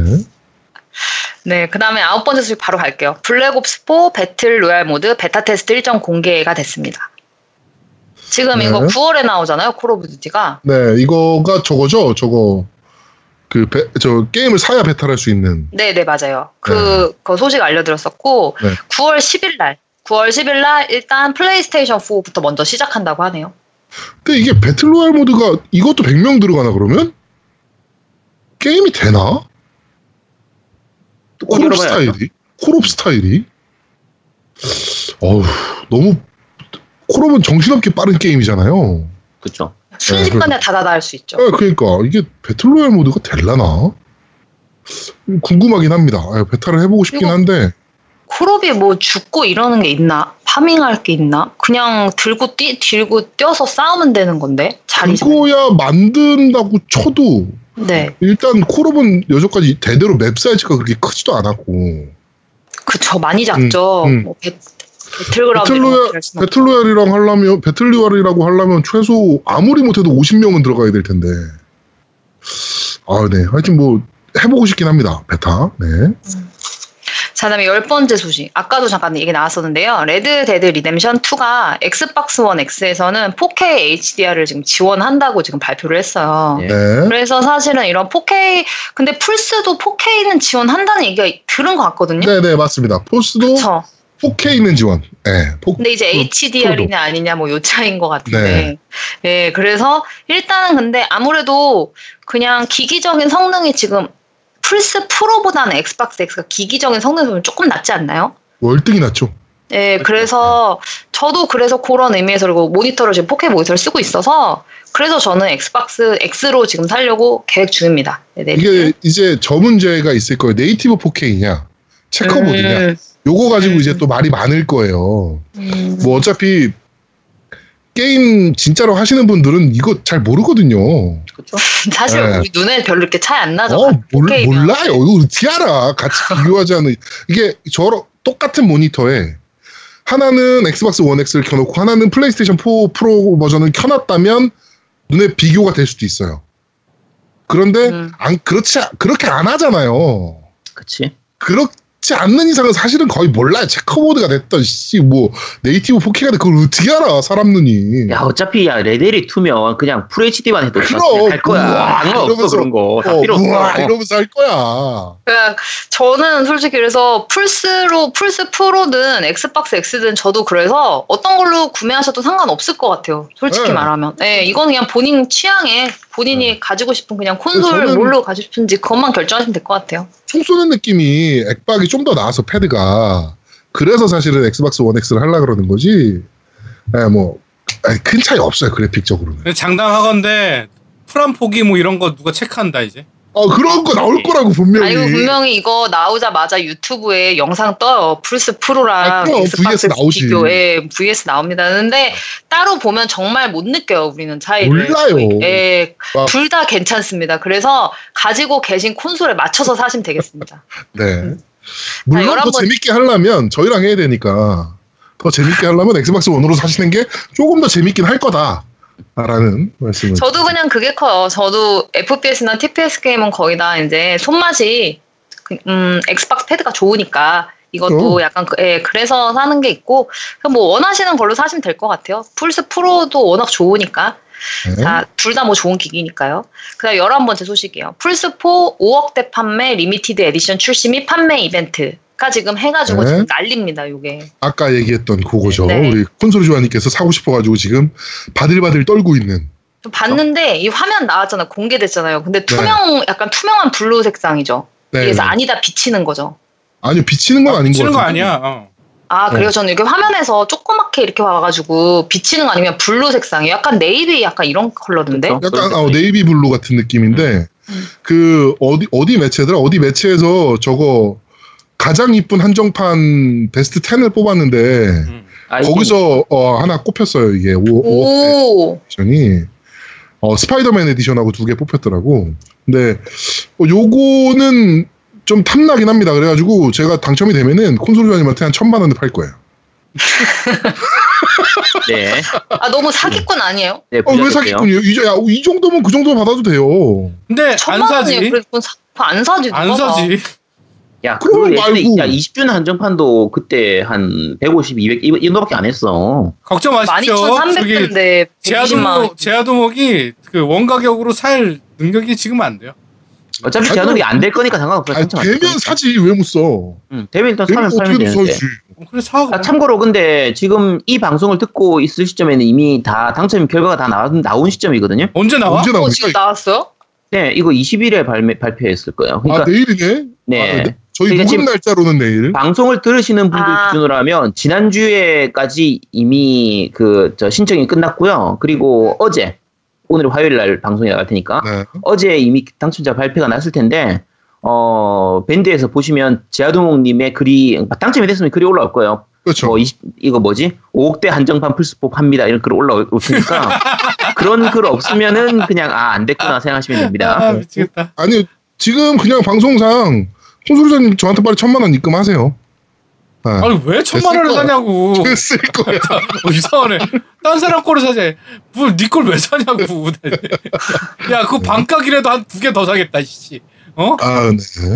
Speaker 2: 네, 그 다음에 아홉 번째 소식 바로 갈게요. Black Ops 4 battle royale 모드 베타 테스트 일정 공개가 됐습니다. 지금 이거
Speaker 1: 네.
Speaker 2: 9월에 나오잖아요, Call of Duty가.
Speaker 1: 네, 이거가 저거죠? 저거, 그, 베, 저, 게임을 사야 베타할 수 있는.
Speaker 2: 네, 네, 맞아요. 그, 그 소식 알려드렸었고,
Speaker 1: 네.
Speaker 2: 9월 10일 날, 9월 10일 날 일단 플레이스테이션 4부터 먼저 시작한다고 하네요.
Speaker 1: 근데 이게 battle royale 모드가 이것도 100명 들어가나 그러면? 게임이 되나?
Speaker 4: 꼭
Speaker 1: 콜옵? 스타일이? 콜옵 스타일이? 어우, 너무, 콜옵은 정신없게 빠른 게임이잖아요.
Speaker 4: 그쵸?
Speaker 2: 순식간에 다다다 할 수 있죠.
Speaker 1: 아, 그러니까, 이게 배틀로얄 모드가 될라나? 궁금하긴 합니다. 아, 베타를 해보고 싶긴 한데,
Speaker 2: 콜옵이 뭐 죽고 이러는 게 있나? 파밍할 게 있나? 그냥 들고 뛰, 들고 뛰어서 싸우면 되는 건데? 자리 잡
Speaker 1: 그거야 만든다고 쳐도,
Speaker 2: 네.
Speaker 1: 일단 콜옵은 여태까지 대대로 맵 사이즈가 그렇게 크지도 않았고,
Speaker 2: 그쵸. 많이 작죠.
Speaker 1: 음.
Speaker 2: 뭐 배, battle royale.
Speaker 1: 배틀로얄이랑 하려면, 배틀로얄이라고 하려면 최소 아무리 못해도 50명은 들어가야 될 텐데. 아, 네. 하여튼 뭐, 해보고 싶긴 합니다. 베타. 네.
Speaker 2: 자, 다음에 열 번째 소식. 아까도 잠깐 얘기 나왔었는데요. Red Dead Redemption 2가 Xbox One X에서는 4K HDR을 지금 지원한다고 지금 발표를 했어요.
Speaker 4: 예.
Speaker 1: 네.
Speaker 2: 그래서 사실은 이런 4K, 근데 플스도 4K는 지원한다는 얘기가 들은 것 같거든요.
Speaker 1: 네네, 맞습니다. 플스도
Speaker 2: 그쵸.
Speaker 1: 4K는 지원. 네. 포,
Speaker 2: 근데 이제
Speaker 1: 그,
Speaker 2: HDR이냐 아니냐 뭐 요 차이인 것 같은데.
Speaker 1: 네.
Speaker 2: 네. 그래서 일단은 근데 아무래도 그냥 기기적인 성능이 지금 플스 프로보다는 Xbox X가 기기적인 성능이 조금 낫지 않나요?
Speaker 1: 월등히 낫죠.
Speaker 2: 네, 그래서 저도 그래서 그런 의미에서 그리고 모니터를 지금 4K 모니터를 쓰고 있어서 그래서 저는 Xbox X로 지금 살려고 계획 중입니다. 네, 네.
Speaker 1: 이게 이제 저 문제가 있을 거예요. 네이티브 4K냐, 체커보드냐.
Speaker 2: 음,
Speaker 1: 요거 가지고
Speaker 2: 음.
Speaker 1: 이제 또 말이 많을 거예요.
Speaker 2: 음,
Speaker 1: 뭐 어차피 게임 진짜로 하시는 분들은 이거 잘 모르거든요.
Speaker 4: 그쵸? (laughs)
Speaker 2: 사실
Speaker 1: 네.
Speaker 2: 우리 눈에 별로 이렇게 차이 안 나죠.
Speaker 1: 어, 몰,
Speaker 2: 4K 면.
Speaker 1: 몰라요. 이거 어떻게 알아. 같이 (laughs) 비교하지 않는. 이게 저런 똑같은 모니터에 하나는 엑스박스 원 X를 켜놓고 하나는 플레이스테이션 4 프로 버전을 켜놨다면 눈에 비교가 될 수도 있어요. 그런데
Speaker 2: 음.
Speaker 1: 안 그렇지 그렇게 안 하잖아요.
Speaker 4: 그치?
Speaker 1: 그렇 지 찍지 않는 이상은 사실은 거의 몰라요. 체커보드가 됐던 씨뭐 네이티브 4K가 됐 그걸 어떻게 알아 사람 눈이.
Speaker 4: 야 어차피 야 레벨이 투면 그냥 풀 HD만 해도
Speaker 1: 그럼,
Speaker 4: 할 거야.
Speaker 1: 우와, 이러면서,
Speaker 4: 그런 거. 다
Speaker 1: 어,
Speaker 4: 필요
Speaker 1: 우와,
Speaker 4: 없어.
Speaker 1: 이러면서 할 거야.
Speaker 2: 그러니까 저는 솔직히 그래서 플스로 플스 프로든 Xbox X든 저도 그래서 어떤 걸로 구매하셔도 상관없을 것 같아요. 솔직히
Speaker 1: 네.
Speaker 2: 말하면. 네, 이건 그냥 본인 취향에 본인이 가지고 싶은 그냥 콘솔
Speaker 1: 저는-
Speaker 2: 뭘로 가지고 싶은지 그것만 결정하시면 될 것 같아요.
Speaker 1: 총 쏘는 느낌이 액박이 좀 더 나아서 패드가 그래서 사실은 Xbox One X를 하려 그러는 거지. 예, 뭐, 아니, 큰 차이 없어요 그래픽적으로는.
Speaker 3: 장담하건데 풀 한 포기 뭐 이런 거 누가 체크한다 이제.
Speaker 1: 어 그런 거 나올 거라고 분명히.
Speaker 2: 아니고 분명히 이거 나오자마자 YouTube에 영상 떠요. 플스 Pro랑
Speaker 1: 아, Xbox.
Speaker 2: 비교에 VS 나옵니다. 근데 따로 보면 정말 못 느껴요. 우리는 차이를.
Speaker 1: 몰라요.
Speaker 2: 예,
Speaker 1: 막-
Speaker 2: 둘다 괜찮습니다. 그래서 가지고 계신 콘솔에 맞춰서 사시면 되겠습니다. (laughs)
Speaker 1: 네. 물론
Speaker 2: 자,
Speaker 1: 더
Speaker 2: 11번
Speaker 1: 재밌게 하려면 저희랑 해야 되니까 더 재밌게 하려면 Xbox One으로 사시는 게 조금 더 재밌긴 할 거다. 라는 말씀을.
Speaker 2: 저도 그냥 그게 커요. 저도 FPS나 TPS 게임은 거의 다 이제 손맛이 그, 음, Xbox 패드가 좋으니까 이것도
Speaker 1: 그럼.
Speaker 2: 약간 그, 예, 그래서 사는 게 있고 뭐 원하시는 걸로 사시면 될 것 같아요. 플스 Pro도 워낙 좋으니까
Speaker 1: 네.
Speaker 2: 자, 둘다 뭐 좋은 기기니까요. 그 다음 11번째 소식이에요. 플스4 5억대 판매 limited edition 출시 및 판매 이벤트 가 지금 해가지고
Speaker 1: 네.
Speaker 2: 지금 난립니다, 요게.
Speaker 1: 아까 얘기했던 그거죠.
Speaker 2: 네.
Speaker 1: 우리 콘솔 주아님께서 사고 싶어가지고 지금 바들바들 떨고 있는.
Speaker 2: 좀 봤는데 이 화면 나왔잖아요. 공개됐잖아요. 근데
Speaker 1: 네.
Speaker 2: 투명, 약간 투명한 blue 색상이죠.
Speaker 1: 네.
Speaker 2: 그래서 아니다 비치는 거죠.
Speaker 1: 아니요, 비치는 건 아, 닌
Speaker 3: 치는
Speaker 1: 것
Speaker 3: 거. 아니야. 어.
Speaker 2: 아, 그래요?
Speaker 1: 네.
Speaker 2: 저는 이게 화면에서 조그맣게 이렇게 와가지고 비치는 거 아니면 blue 색상이 약간 네이비 약간 이런 컬러던데?
Speaker 4: 그렇죠.
Speaker 1: 약간 어, navy blue 같은 느낌인데
Speaker 2: 음.
Speaker 1: 그 어디 어디 매체더라 어디 매체에서 저거 가장 이쁜 한정판 베스트 10을 뽑았는데
Speaker 3: 음.
Speaker 4: 아,
Speaker 1: 거기서 어, 하나 꼽혔어요 이게 5, 5억대
Speaker 2: 오,
Speaker 1: edition이 어, Spider-Man edition하고 두 개 뽑혔더라고 근데 어, 요거는 좀 탐나긴 합니다 그래가지고 제가 당첨이 되면은 콘솔 주아님한테 한 천만 원에 팔 거예요 (laughs)
Speaker 4: 네.
Speaker 2: 아, 너무 사기꾼 아니에요?
Speaker 4: 네,
Speaker 1: 어 왜. 사기꾼이에요 이, 저- 야, 이 정도면 그 정도면 받아도 돼요
Speaker 3: 근데 안
Speaker 2: 천만
Speaker 3: 사지.
Speaker 2: 원이에요. 그래, 그건 사, 그거 안 사지.
Speaker 3: 안
Speaker 2: 누가 사.
Speaker 3: 사지.
Speaker 4: 야,
Speaker 1: 그럼
Speaker 4: 그 예전에
Speaker 1: 말고.
Speaker 4: 야, 20주년 한정판도 그때 한 150, 200, 이, 이 정도밖에 안 했어.
Speaker 3: 걱정 마십시오. 저기
Speaker 2: 12,300대인데 120만 원.
Speaker 3: 제아도목 제아도목이 그 원가격으로 살 능력이 지금 안 돼요.
Speaker 4: 어차피 제한이 안 될 거니까 상관없어.
Speaker 1: 아니, 되면
Speaker 4: 거니까.
Speaker 1: 사지 왜 못 써?
Speaker 4: 응, 되면 일단
Speaker 1: 되면
Speaker 4: 사면
Speaker 1: 어떻게든
Speaker 4: 되는데.
Speaker 1: 사지.
Speaker 3: 어, 그래 사.
Speaker 4: 아, 참고로 근데 지금 이 방송을 듣고 있을 시점에는 이미 다 당첨 결과가 다 나온, 나온 시점이거든요.
Speaker 3: 언제 나와?
Speaker 1: 언제
Speaker 2: 어, 나왔어요?
Speaker 4: 네, 이거 20일에 발매, 발표했을 거예요. 그러니까
Speaker 1: 아 내일이네?
Speaker 4: 네.
Speaker 1: 아, 네. 저희
Speaker 4: 그러니까
Speaker 1: 녹음
Speaker 4: 지금-
Speaker 1: 날짜로는 내일.
Speaker 4: 방송을 들으시는 분들
Speaker 2: 아.
Speaker 4: 기준으로 하면 지난주에까지 이미 그 저 신청이 끝났고요. 그리고 어제 오늘 화요일 날 방송이 나갈 테니까
Speaker 1: 네.
Speaker 4: 어제 이미 당첨자 발표가 났을 텐데 어 밴드에서 보시면 제아두목님의 글이 당첨이 됐으면 글이 올라올 거예요.
Speaker 1: 그렇죠.
Speaker 4: 뭐 20, 이거 뭐지? 5억대 한정판 플스포 팝니다. 이런 글 올라올 테니까 (laughs) 그런 글 없으면은 그냥 아 안 됐구나 생각하시면 됩니다.
Speaker 3: 아 미치겠다.
Speaker 1: 아니 지금 그냥 방송상 홍소리자님 저한테 빨리 천만 원 입금하세요. 네.
Speaker 3: 아니 왜 천만 원을 사냐고. (laughs)
Speaker 1: 됐을 거야.
Speaker 3: 어, 이상하네. 딴 사람 거를 사지. 뭘니걸왜 사냐고. (laughs) 야 그거 반값이라도 한 두 개 더 사겠다. 씨. 어?
Speaker 1: 아, 네.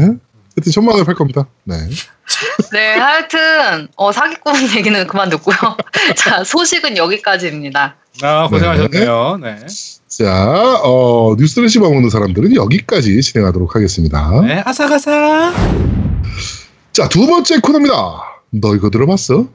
Speaker 1: 하여튼 천만 원에 팔 겁니다. 네. (laughs)
Speaker 2: 네, 하여튼 어, 사기꾼 얘기는 그만 듣고요. 자, 소식은 여기까지입니다.
Speaker 3: 아 고생하셨네요. 네.
Speaker 1: 자, 어, 뉴스를 씹어먹는 사람들은 여기까지 진행하도록 하겠습니다.
Speaker 3: 네 아삭아삭.
Speaker 1: 자, 두 번째 코너입니다. 너 이거 들어봤어?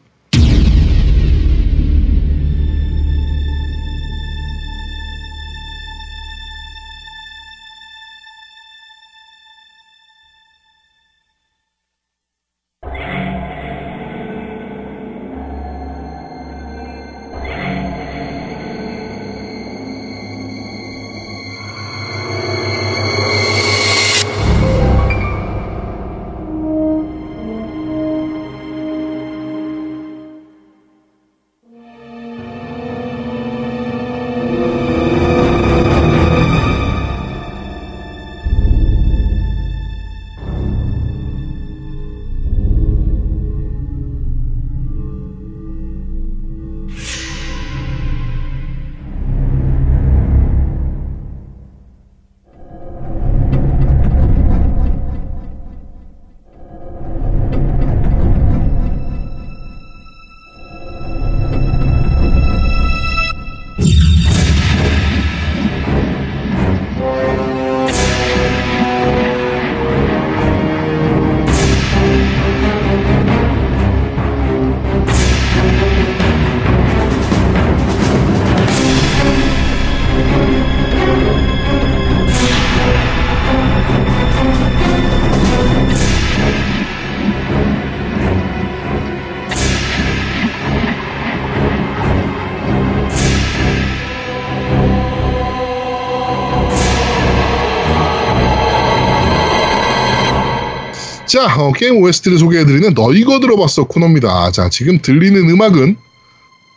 Speaker 1: 자, 어, 게임 OST를 소개해드리는 너 이거 들어봤어 코너입니다. 자, 지금 들리는 음악은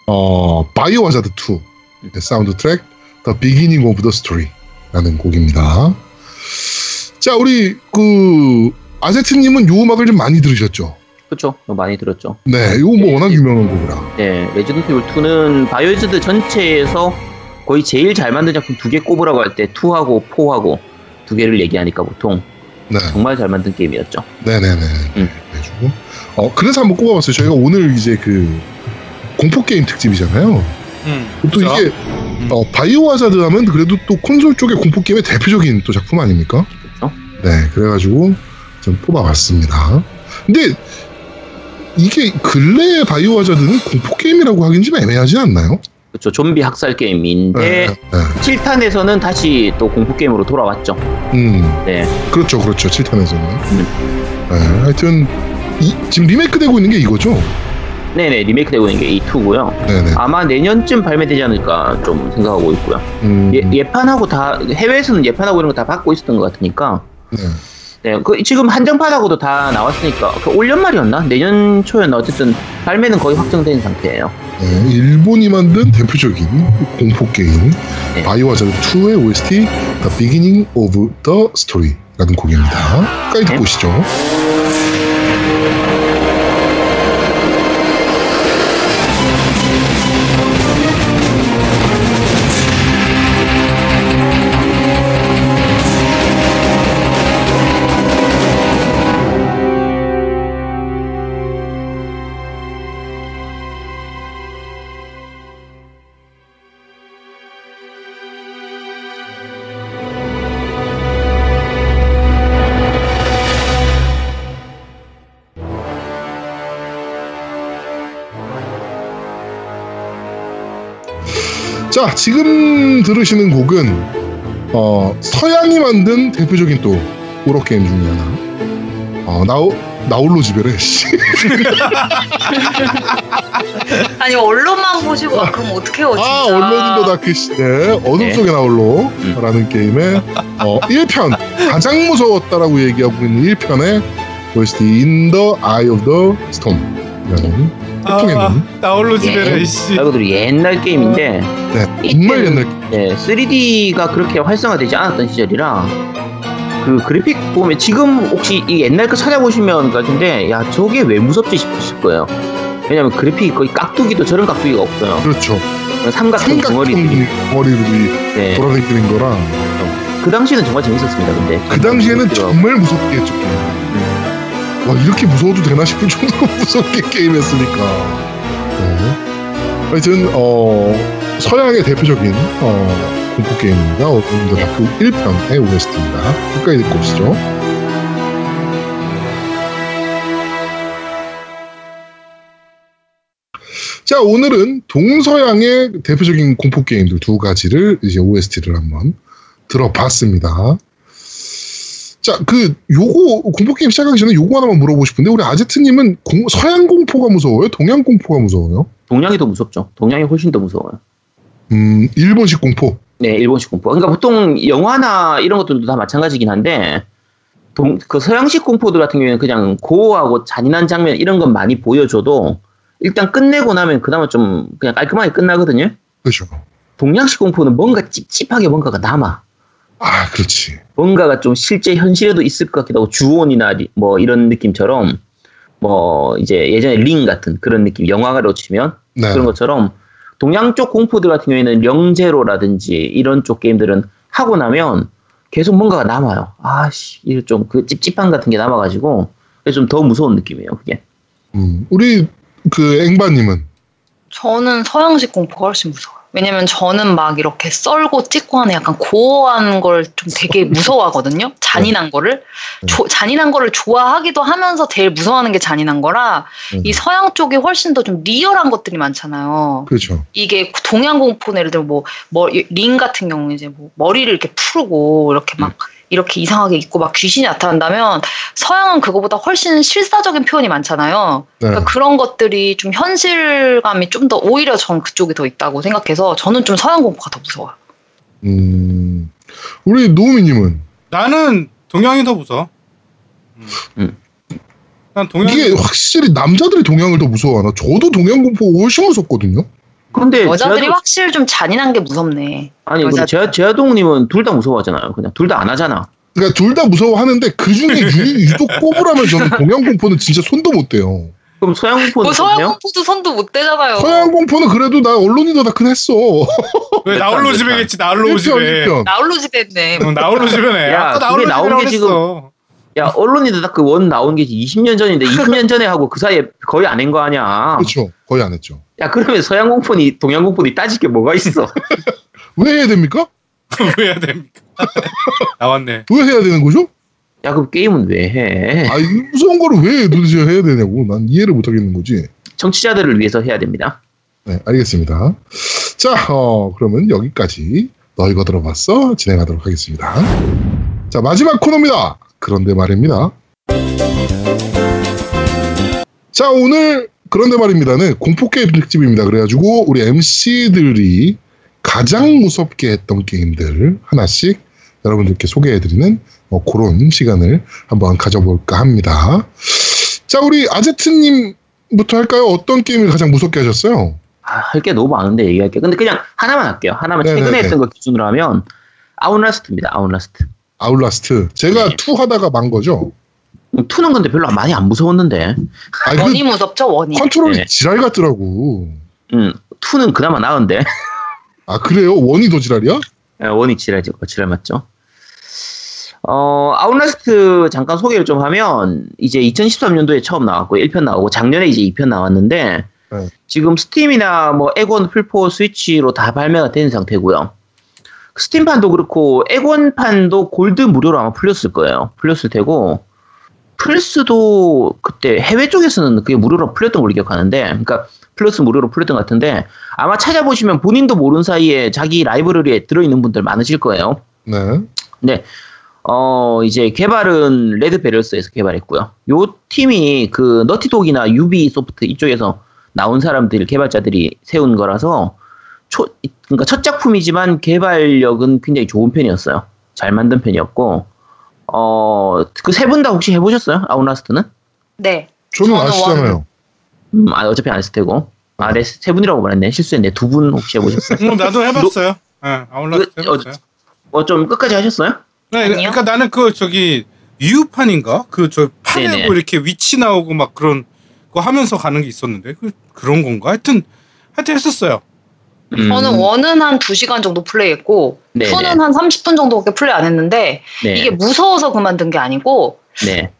Speaker 1: 어, Biohazard 2의 사운드 트랙 The Beginning of the Story라는 곡입니다. 자, 우리 그 아제트님은 요 음악을 좀 많이 들으셨죠?
Speaker 4: 그렇죠. 많이 들었죠.
Speaker 1: 네, 이거 뭐 워낙 유명한 곡이라.
Speaker 4: 네, Resident Evil 2는 Biohazard 전체에서 거의 제일 잘 만든 작품 두 개 꼽으라고 할 때 2하고 4하고 두 개를 얘기하니까 보통
Speaker 1: 네,
Speaker 4: 정말 잘 만든 게임이었죠.
Speaker 1: 네네네.
Speaker 4: 음.
Speaker 1: 해주고. 어, 그래서 한번 꼽아봤어요. 저희가 오늘 이제 그 공포 게임 특집이잖아요.
Speaker 3: 음.
Speaker 1: 또
Speaker 3: 그죠?
Speaker 1: 이게 어, 바이오 하자드 하면 그래도 또 콘솔 쪽의 공포 게임의 대표적인 또 작품 아닙니까?
Speaker 4: 그렇죠.
Speaker 1: 네, 그래가지고 좀 뽑아봤습니다. 근데 이게 근래의 바이오 하자드는 공포 게임이라고 하긴 좀 애매하지 않나요?
Speaker 4: 그렇죠. 좀비 학살 게임인데
Speaker 1: 네, 네.
Speaker 4: 7탄에서는 다시 또 공포 게임으로 돌아왔죠.
Speaker 1: 음,
Speaker 4: 네.
Speaker 1: 그렇죠, 그렇죠. 7탄에서는.
Speaker 4: 음.
Speaker 1: 네, 하여튼 이- 지금 리메이크 되고 있는 게 이거죠?
Speaker 4: 네네 리메이크 되고 있는 게이 2고요.
Speaker 1: 네네.
Speaker 4: 아마 내년쯤 발매되지 않을까 좀 생각하고 있고요.
Speaker 1: 음,
Speaker 4: 예, 예판하고 다 해외에서는 예판하고 이런 거 다 받고 있었던 것 같으니까
Speaker 1: 네.
Speaker 4: 네, 그 지금 한정판하고도 다 나왔으니까 그 올 연말이었나 내년 초였나 어쨌든 발매는 거의 확정된 상태예요.
Speaker 1: 네, 일본이 만든 대표적인 공포 게임
Speaker 4: 네.
Speaker 1: 바이오 하자드 2의 OST The Beginning of the Story라는 곡입니다. 까지 듣고
Speaker 4: 네.
Speaker 1: 오시죠. 자, 지금 들으시는 곡은 어, 서양이 만든 대표적인 또 오락 게임 중에 하나. 어, 나우 나홀로 집에래. 씨. (laughs)
Speaker 2: 아니 Alone만 보시고 아, 그럼 어떡해요 진짜.
Speaker 1: 아, Alone in the Dark 시대 어둠
Speaker 4: 네.
Speaker 1: 속의 나홀로라는 게임의 어, 1편 가장 무서웠다라고 얘기하고 있는 1편의 OST In the Eye of the Storm이라는
Speaker 3: 아,
Speaker 1: 눈.
Speaker 3: 나홀로
Speaker 4: 예.
Speaker 3: 씨.
Speaker 4: 말 그대로 옛날 게임인데
Speaker 1: 네, 정말 옛날
Speaker 4: 네, 3D가 그렇게 활성화되지 않았던 시절이라 그 그래픽 보면 지금 혹시 이 옛날 거 찾아보시면 같은데 야 저게 왜 무섭지 싶으실 거예요. 왜냐면 그래픽이 거의 깍두기도 저런 깍두기가 없어요.
Speaker 1: 그렇죠.
Speaker 4: 삼각형 덩어리들이 네.
Speaker 1: 돌아다니는 거라
Speaker 4: 그 당시에는 정말 재밌었습니다. 근데
Speaker 1: 그 당시에는. 정말 무섭게 했죠. 와 이렇게 무서워도 되나 싶을 정도로 (laughs) 무섭게 게임했으니까. 네. 하여튼 어, 서양의 대표적인 어, 공포 게임입니다. 어둠 더 다크 1편의 OST입니다. 끝까지 듣고 오시죠. 자 오늘은 동서양의 대표적인 공포 게임들 두 가지를 이제 OST를 한번 들어봤습니다. 자, 그 요거 공포 게임 시작하기 전에 요거 하나만 물어보고 싶은데 우리 아제트님은 공- 서양 공포가 무서워요? 동양 공포가 무서워요?
Speaker 4: 동양이 더 무섭죠. 동양이 훨씬 더 무서워요.
Speaker 1: 음, 일본식 공포.
Speaker 4: 네, 일본식 공포. 그러니까 보통 영화나 이런 것들도 다 마찬가지긴 한데, 동, 그 서양식 공포들 같은 경우에는 그냥 고어하고 잔인한 장면 이런 건 많이 보여줘도 일단 끝내고 나면 그 다음에 좀 그냥 깔끔하게 끝나거든요.
Speaker 1: 그렇죠.
Speaker 4: 동양식 공포는 뭔가 찝찝하게 뭔가가 남아.
Speaker 1: 아, 그렇지.
Speaker 4: 뭔가가 좀 실제 현실에도 있을 것 같기도 하고 주온이나 리- 뭐 이런 느낌처럼 뭐 이제 예전에 링 같은 그런 느낌 영화로 치면
Speaker 1: 네.
Speaker 4: 그런 것처럼 동양 쪽 공포들 같은 경우에는 영제로라든지 이런 쪽 게임들은 하고 나면 계속 뭔가가 남아요. 아씨, 이게 좀그 찝찝한 같은 게 남아가지고 좀 더 무서운 느낌이에요. 그게.
Speaker 1: 음, 우리 그 앵바님은
Speaker 2: 저는 서양식 공포가 훨씬 무서워요. 왜냐면 저는 막 이렇게 썰고 찍고 하는 약간 고어한 걸 좀 되게 무서워하거든요. 잔인한 거를. 조- 잔인한 거를 좋아하기도 하면서 제일 무서워하는 게 잔인한 거라
Speaker 1: 음.
Speaker 2: 이 서양 쪽이 훨씬 더 좀 리얼한 것들이 많잖아요.
Speaker 1: 그렇죠.
Speaker 2: 이게 동양 공포는 예를 들어 뭐, 뭐, 링 같은 경우는 이제 뭐 머리를 이렇게 풀고 이렇게 막 이렇게 이상하게 있고 막 귀신이 나타난다면 서양은 그거보다 훨씬 실사적인 표현이 많잖아요.
Speaker 1: 네.
Speaker 2: 그러니까 그런 것들이 좀 현실감이 좀 더 오히려 전 그쪽이 더 있다고 생각해서 저는 좀 서양 공포가 더 무서워요.
Speaker 1: 음, 우리 노우미님은
Speaker 3: 나는 동양이 더 무서워. 난 동양
Speaker 1: 이게 확실히 남자들이 동양을 더 무서워하나? 저도 동양 공포 훨씬 무섭거든요.
Speaker 4: 근데
Speaker 2: 여자들이
Speaker 4: 제아동-
Speaker 2: 확실히 좀 잔인한 게 무섭네.
Speaker 4: 아니
Speaker 2: 여자-
Speaker 4: 제아 제아동님은 둘 다 무서워하잖아요. 그냥 둘 다 안 하잖아.
Speaker 1: 그러니까 둘 다 무서워하는데 그 중에 (laughs) 유- 유독 꼽으라면 저는 동양 공포는 진짜 손도 못 대요.
Speaker 4: 그럼 서양 공포는
Speaker 2: 뭐 서양
Speaker 4: 어때요?
Speaker 2: 공포도 손도 못 대잖아요.
Speaker 1: 서양 공포는 그래도 나 언론이 더 다크했어.
Speaker 3: 왜 나홀로 집에겠지 나홀로 집에.
Speaker 2: 나홀로 집했네.
Speaker 3: 어, 나홀로 집에네.
Speaker 4: 야,
Speaker 3: 나홀로
Speaker 4: 나온 게 지금-
Speaker 3: 그랬어.
Speaker 4: 야 언론이다 그원 나온 게 20년 전인데 20년 전에 하고 그 사이에 거의 안 한 거 아니야.
Speaker 1: 그렇죠. 거의 안 했죠.
Speaker 4: 야 그러면 서양 공포니 동양 공포니 따질 게 뭐가 있어? (laughs)
Speaker 1: 왜 해야 됩니까? (laughs)
Speaker 3: 왜 해야 됩니까? (laughs) 나왔네.
Speaker 1: 왜 해야 되는 거죠?
Speaker 4: 야 그럼 게임은 왜 해?
Speaker 1: 아, 이 무서운 거를 왜 도대체 해야 되냐고. 난 이해를 못 하겠는 거지.
Speaker 4: 정치자들을 위해서 해야 됩니다.
Speaker 1: 네, 알겠습니다. 자, 어, 그러면 여기까지 너 이거 들어봤어? 진행하도록 하겠습니다. 자, 마지막 코너입니다. 그런데 말입니다. 자, 오늘 그런데 말입니다는 공포게임 특집입니다. 그래가지고 우리 MC들이 가장 무섭게 했던 게임들을 하나씩 여러분들께 소개해드리는 어, 그런 시간을 한번 가져볼까 합니다. 자, 우리 아제트님부터 할까요? 어떤 게임을 가장 무섭게 하셨어요?
Speaker 4: 아, 할 게 너무 많은데 얘기할 게. 근데 그냥 하나만 할게요. 하나만
Speaker 1: 네네네.
Speaker 4: 최근에 했던 거 기준으로 하면 Outlast입니다.
Speaker 1: Outlast. Outlast. 제가
Speaker 4: 네.
Speaker 1: two 하다가 만 거죠.
Speaker 4: two는 근데 별로 많이 안 무서웠는데.
Speaker 1: 아니, 그
Speaker 2: one이 무섭죠 one이.
Speaker 1: 컨트롤이
Speaker 4: 네.
Speaker 1: 지랄 같더라고.
Speaker 4: 음, two는 그나마 나은데.
Speaker 1: 아, 그래요? one이 더 지랄이야?
Speaker 4: 예, one이 지랄지, 지랄 맞죠? 어, Outlast 잠깐 소개를 좀 하면, 이제 2013년도에 처음 나왔고, 1편 나오고, 작년에 이제 2편 나왔는데,
Speaker 1: 네.
Speaker 4: 지금 Steam이나 뭐, 엑원, 플포, Switch로 다 발매가 된 상태고요. Steam판도 그렇고, 에곤판도 골드 무료로 아마 풀렸을 거예요. 풀렸을 테고, 플스도 그때 해외 쪽에서는 그게 무료로 풀렸던 걸로 기억하는데, 그러니까 플러스 무료로 풀렸던 것 같은데, 아마 찾아보시면 본인도 모르는 사이에 자기 라이브러리에 들어있는 분들 많으실 거예요.
Speaker 1: 네.
Speaker 4: 어, 이제 개발은 Red Barrels에서 개발했고요. 요 팀이 그 Naughty Dog이나 Ubisoft 이쪽에서 나온 사람들, 개발자들이 세운 거라서 초, 그러니까 첫 작품이지만 개발력은 굉장히 좋은 편이었어요. 잘 만든 편이었고, 어, 그 세 분 다 혹시 해보셨어요? Outlast는?
Speaker 2: 네.
Speaker 1: 저는 아시잖아요.
Speaker 4: 음, 아, 어차피 안 했을 테고. 아, 네, 세 분이라고 말했네. 실수했네. 두 분 혹시 해보셨어요?
Speaker 3: 음, 나도 해봤어요. 예, Outlast
Speaker 4: 그, 어,
Speaker 3: 해봤어요.
Speaker 4: 어, 좀 끝까지 하셨어요?
Speaker 3: 네,
Speaker 2: 아니요.
Speaker 3: 그러니까 나는 그 저기 유판인가 그 저 판에
Speaker 4: 네네.
Speaker 3: 뭐 이렇게 위치 나오고 막 그런 거 하면서 가는 게 있었는데 그 그런 건가? 하여튼 하여튼 했었어요.
Speaker 4: 음,
Speaker 2: 저는 one은 한 2시간 정도 플레이했고
Speaker 4: 네네.
Speaker 2: two는 한 30분 정도밖에 플레이 안 했는데
Speaker 4: 네,
Speaker 2: 이게 무서워서 그만둔 게 아니고
Speaker 4: 네.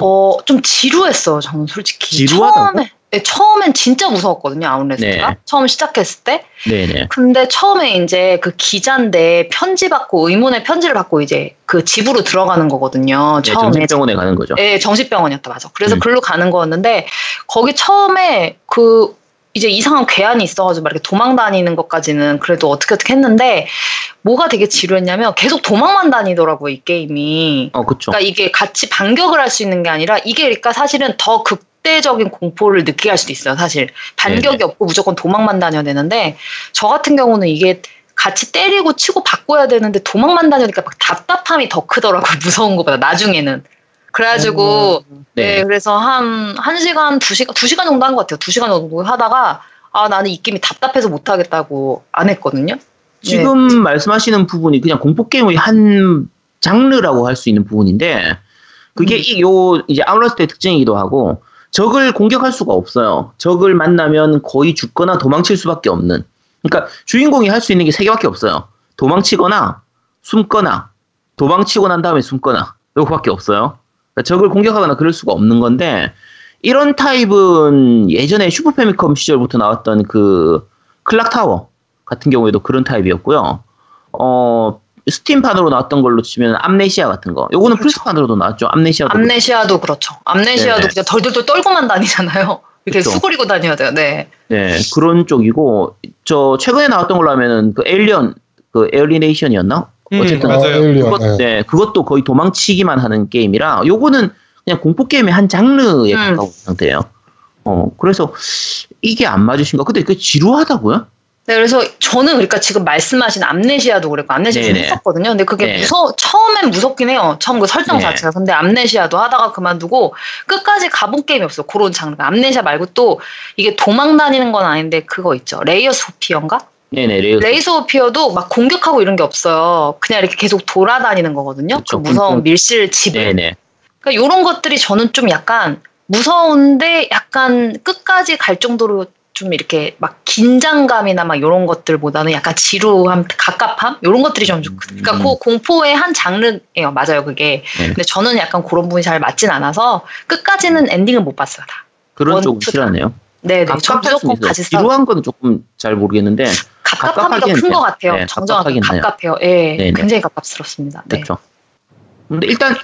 Speaker 2: 어, 좀 지루했어요. 저는 솔직히.
Speaker 4: 지루하다고?
Speaker 2: 처음에 네, 처음엔 진짜 무서웠거든요. Outlast가
Speaker 4: 네.
Speaker 2: 처음 시작했을 때.
Speaker 4: 네네.
Speaker 2: 근데 처음에 이제 그 기자인데 편지 받고 의문의 편지를 받고 이제 그 집으로 들어가는 거거든요.
Speaker 4: 네,
Speaker 2: 처음에.
Speaker 4: 정신병원에 가는 거죠.
Speaker 2: 예, 정신병원이었다 맞아. 그래서
Speaker 4: 음.
Speaker 2: 글로 가는 거였는데 거기 처음에 그 이제 이상한 괴한이 있어가지고 막 이렇게 도망 다니는 것까지는 그래도 어떻게 어떻게 했는데 뭐가 되게 지루했냐면 계속 도망만 다니더라고 이 게임이.
Speaker 4: 어, 그쵸.
Speaker 2: 그러니까 이게 같이 반격을 할 수 있는 게 아니라 이게 그러니까 사실은 더 극대적인 공포를 느끼게 할 수도 있어요. 사실 반격이
Speaker 4: 네네.
Speaker 2: 없고 무조건 도망만 다녀야 되는데 저 같은 경우는 이게 같이 때리고 치고 바꿔야 되는데 도망만 다니니까 막 답답함이 더 크더라고 요 무서운 것보다 나중에는. 그래가지고 네.
Speaker 4: 네.
Speaker 2: 그래서 한, 한 시간, 두 시간, 두 시간 정도 한 것 같아요. 두 시간 정도 하다가, 아, 나는 이 게임이 답답해서 못하겠다고 안 했거든요. 네.
Speaker 4: 지금 말씀하시는 부분이 그냥 공포 게임의 한 장르라고 할 수 있는 부분인데 그게
Speaker 2: 음.
Speaker 4: 이요 이제 아웃라스트의 특징이기도 하고 적을 공격할 수가 없어요. 적을 만나면 거의 죽거나 도망칠 수밖에 없는. 그러니까 주인공이 할 수 있는 게 세 개밖에 없어요. 도망치거나 숨거나 도망치고 난 다음에 숨거나 이거밖에 없어요. 그러니까 적을 공격하거나 그럴 수가 없는 건데 이런 타입은 예전에 Super Famicom 시절부터 나왔던 그 Clock Tower 같은 경우에도 그런 타입이었고요. 어, Steam판으로 나왔던 걸로 치면 Amnesia 같은 거. 요거는
Speaker 2: 그렇죠.
Speaker 4: 플스판으로도 나왔죠. Amnesia도.
Speaker 2: Amnesia도 그렇죠. Amnesia도
Speaker 4: 네네.
Speaker 2: 그냥 덜덜덜 떨고만 다니잖아요. 이렇게
Speaker 4: 그쵸.
Speaker 2: 수그리고 다녀야 돼요. 네.
Speaker 4: 네, 그런 쪽이고, 저, 최근에 나왔던 걸로 하면은, 그, Alien, 그, Isolation이었나?
Speaker 3: 음,
Speaker 4: 어쨌든,
Speaker 3: 맞아요.
Speaker 1: 아, Alien,
Speaker 4: 그것,
Speaker 1: 네.
Speaker 4: 네, 그것도 거의 도망치기만 하는 게임이라, 요거는 그냥 공포 게임의 한 장르에
Speaker 2: 음.
Speaker 4: 가까운 상태예요. 어, 그래서, 이게 안 맞으신가? 근데 그 지루하다고요?
Speaker 2: 네, 그래서 저는 그러니까 지금 말씀하신 Amnesia도 그랬고 Amnesia 좀
Speaker 4: 네네.
Speaker 2: 했었거든요. 근데 그게
Speaker 4: 네.
Speaker 2: 무서 처음엔 무섭긴 해요. 처음 그 설정
Speaker 4: 네.
Speaker 2: 자체가. 근데 Amnesia도 하다가 그만두고 끝까지 가본 게임이 없어. 요 그런 장르가. Amnesia 말고 또 이게 도망 다니는 건 아닌데 그거 있죠. Layers of Fear인가?
Speaker 4: 네네
Speaker 2: Layers. Layers of Fear도 막 공격하고 이런 게 없어요. 그냥 이렇게 계속 돌아다니는 거거든요.
Speaker 4: 그쵸.
Speaker 2: 그 무서운
Speaker 4: 음,
Speaker 2: 밀실 집을.
Speaker 4: 네네.
Speaker 2: 그러니까 이런 것들이 저는 좀 약간 무서운데 약간 끝까지 갈 정도로 좀 이렇게 막 긴장감이나 막 이런 것들보다는 약간 지루함, 갑갑함 이런 것들이 좀 좋. 그러니까
Speaker 4: 음.
Speaker 2: 그 공포의 한 장르예요. 맞아요, 그게.
Speaker 4: 네.
Speaker 2: 근데 저는 약간 그런 부분이 잘 맞진 않아서 끝까지는 엔딩을 못 봤어요. 다.
Speaker 4: 그런
Speaker 2: 원,
Speaker 4: 쪽은
Speaker 2: 투,
Speaker 4: 싫어하네요.
Speaker 2: 네, 네. 무조건. 같이 싸워.
Speaker 4: 지루한 거는 조금 잘 모르겠는데
Speaker 2: 갑갑함이 더 큰 것. 같아요.
Speaker 4: 네,
Speaker 2: 정정하게
Speaker 4: 해요.
Speaker 2: 갑갑해요. 예,
Speaker 4: 네네.
Speaker 2: 굉장히 갑갑스럽습니다. 네.
Speaker 4: 그렇죠. 근데 일단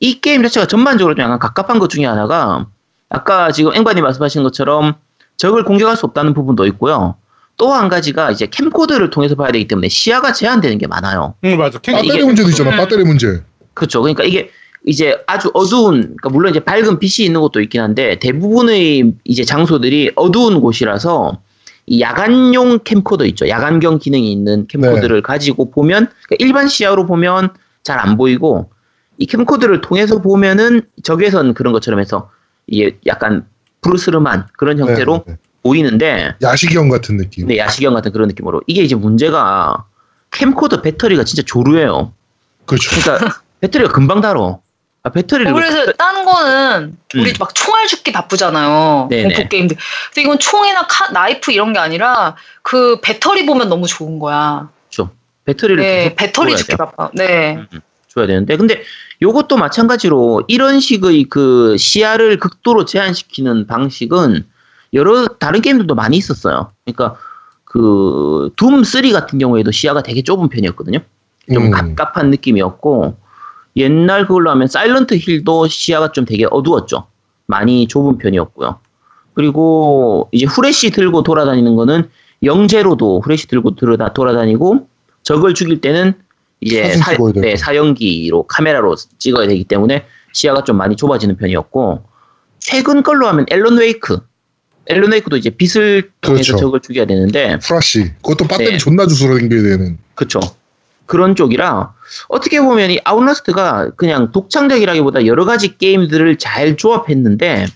Speaker 4: 이 게임 자체가 전반적으로 좀 약간 갑갑한 것 중에 하나가 아까 지금 앵바님 말씀하신 것처럼 적을 공격할 수 없다는 부분도 있고요. 또 한 가지가 이제 캠코더를 통해서 봐야 되기 때문에 시야가 제한되는 게 많아요.
Speaker 3: 응 맞아. 캠
Speaker 1: 배터리
Speaker 4: 이게-
Speaker 1: 문제도 있잖아.
Speaker 2: 음.
Speaker 1: 배터리 문제.
Speaker 4: 그렇죠. 그러니까 이게 이제 아주 어두운, 그러니까 물론 이제 밝은 빛이 있는 곳도 있긴 한데 대부분의 이제 장소들이 어두운 곳이라서 이 야간용 캠코더 있죠. 야간경 기능이 있는 캠코더를 가지고 보면 그러니까 일반 시야로 보면 잘 안 보이고 이 캠코더를 통해서 보면은 적외선 그런 것처럼 해서 이게 약간 부르스름한 그런 형태로
Speaker 1: 네, 네.
Speaker 4: 보이는데
Speaker 1: 야시경 같은 느낌.
Speaker 4: 네, 야시경 같은 그런 느낌으로 이게 이제 문제가 캠코더 배터리가 진짜 조루해요.
Speaker 1: 그렇죠.
Speaker 4: 그러니까 (laughs) 배터리가 금방 닳어. 아, 배터리를
Speaker 2: 어, 그래서 딴 거는 우리
Speaker 4: 음.
Speaker 2: 막 총알 죽기 바쁘잖아요.
Speaker 4: 네네.
Speaker 2: 공포 게임들. 근데 이건 총이나 칼, 나이프 이런 게 아니라 그 배터리 보면 너무 좋은 거야.
Speaker 4: 죠 배터리를
Speaker 2: 네, 배터리 죽기
Speaker 4: 돼요.
Speaker 2: 바빠. 네.
Speaker 4: 줘야 되는데 근데 요것도 마찬가지로 이런 식의 그 시야를 극도로 제한시키는 방식은 여러 다른 게임들도 많이 있었어요. 그러니까 그 둠3 같은 경우에도 시야가 되게 좁은 편이었거든요. 좀
Speaker 1: 음.
Speaker 4: 갑갑한 느낌이었고 옛날 그걸로 하면 사일런트 힐도 시야가 좀 되게 어두웠죠. 많이 좁은 편이었고요. 그리고 이제 후레쉬 들고 돌아다니는 거는 영재로도 후레쉬 들고 돌아다, 돌아다니고 적을 죽일 때는 이제
Speaker 1: 사.
Speaker 4: 네, 사연기로 카메라로 찍어야 되기 때문에 시야가 좀 많이 좁아지는 편이었고 최근 걸로 하면 앨런 웨이크 앨런 웨이크도 이제 빛을 통해서
Speaker 1: 그렇죠.
Speaker 4: 적을 죽여야 되는데
Speaker 1: 플래시. 그것도 배터리
Speaker 4: 네.
Speaker 1: 존나 주으러 댕겨야 되는.
Speaker 4: 그쵸. 그런 쪽이라 어떻게 보면 이 아웃라스트가 그냥 독창적이라기보다 여러 가지 게임들을 잘 조합했는데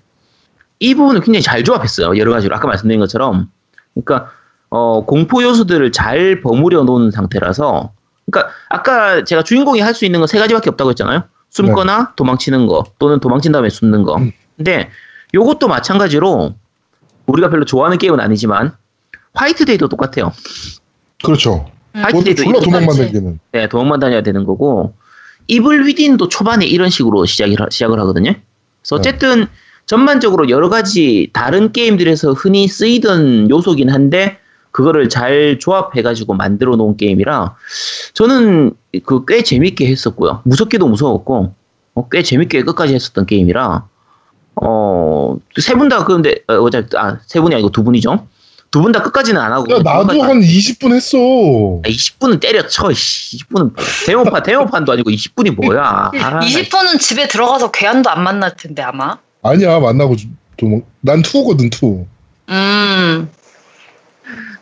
Speaker 4: 이 부분을 굉장히 잘 조합했어요. 여러 가지로 아까 말씀드린 것처럼 그러니까 어, 공포 요소들을 잘 버무려 놓은 상태라서 그러니까 아까 제가 주인공이 할 수 있는 건 세 가지밖에 없다고 했잖아요. 숨거나 도망치는 거 또는 도망친 다음에 숨는 거.
Speaker 1: 음.
Speaker 4: 근데 요것도 마찬가지로 우리가 별로 좋아하는 게임은 아니지만 화이트데이도 똑같아요.
Speaker 1: 그렇죠.
Speaker 2: 음.
Speaker 4: 하이트-
Speaker 1: 그것도
Speaker 4: 화이트데이도
Speaker 1: 졸라 도망만. 댕기는.
Speaker 4: 네, 도망만 다녀야 되는 거고 이블 위딘도 초반에 이런 식으로 시작을, 하- 시작을 하거든요. 그래서
Speaker 1: 네.
Speaker 4: 어쨌든 전반적으로 여러 가지 다른 게임들에서 흔히 쓰이던 요소긴 한데 그거를 잘 조합해가지고 만들어 놓은 게임이라 저는 그 꽤 재밌게 했었고요. 무섭기도 무서웠고 어, 꽤 재밌게 끝까지 했었던 게임이라 어 세 분 다 그런데 어, 어차피 아세 분이 아니고 두 분이죠. 두 분 다 끝까지는 안 하고
Speaker 1: 야, 나도 한 20분 했어.
Speaker 4: 20분은 때려쳐. 20분은 데모판 데모판도 아니고 20분이 뭐야? 아,
Speaker 2: 20분은 집에 들어가서 괴한도 안 만날 텐데 아마.
Speaker 1: 아니야, 만나고 도망. 난 two거든, two.
Speaker 2: 음.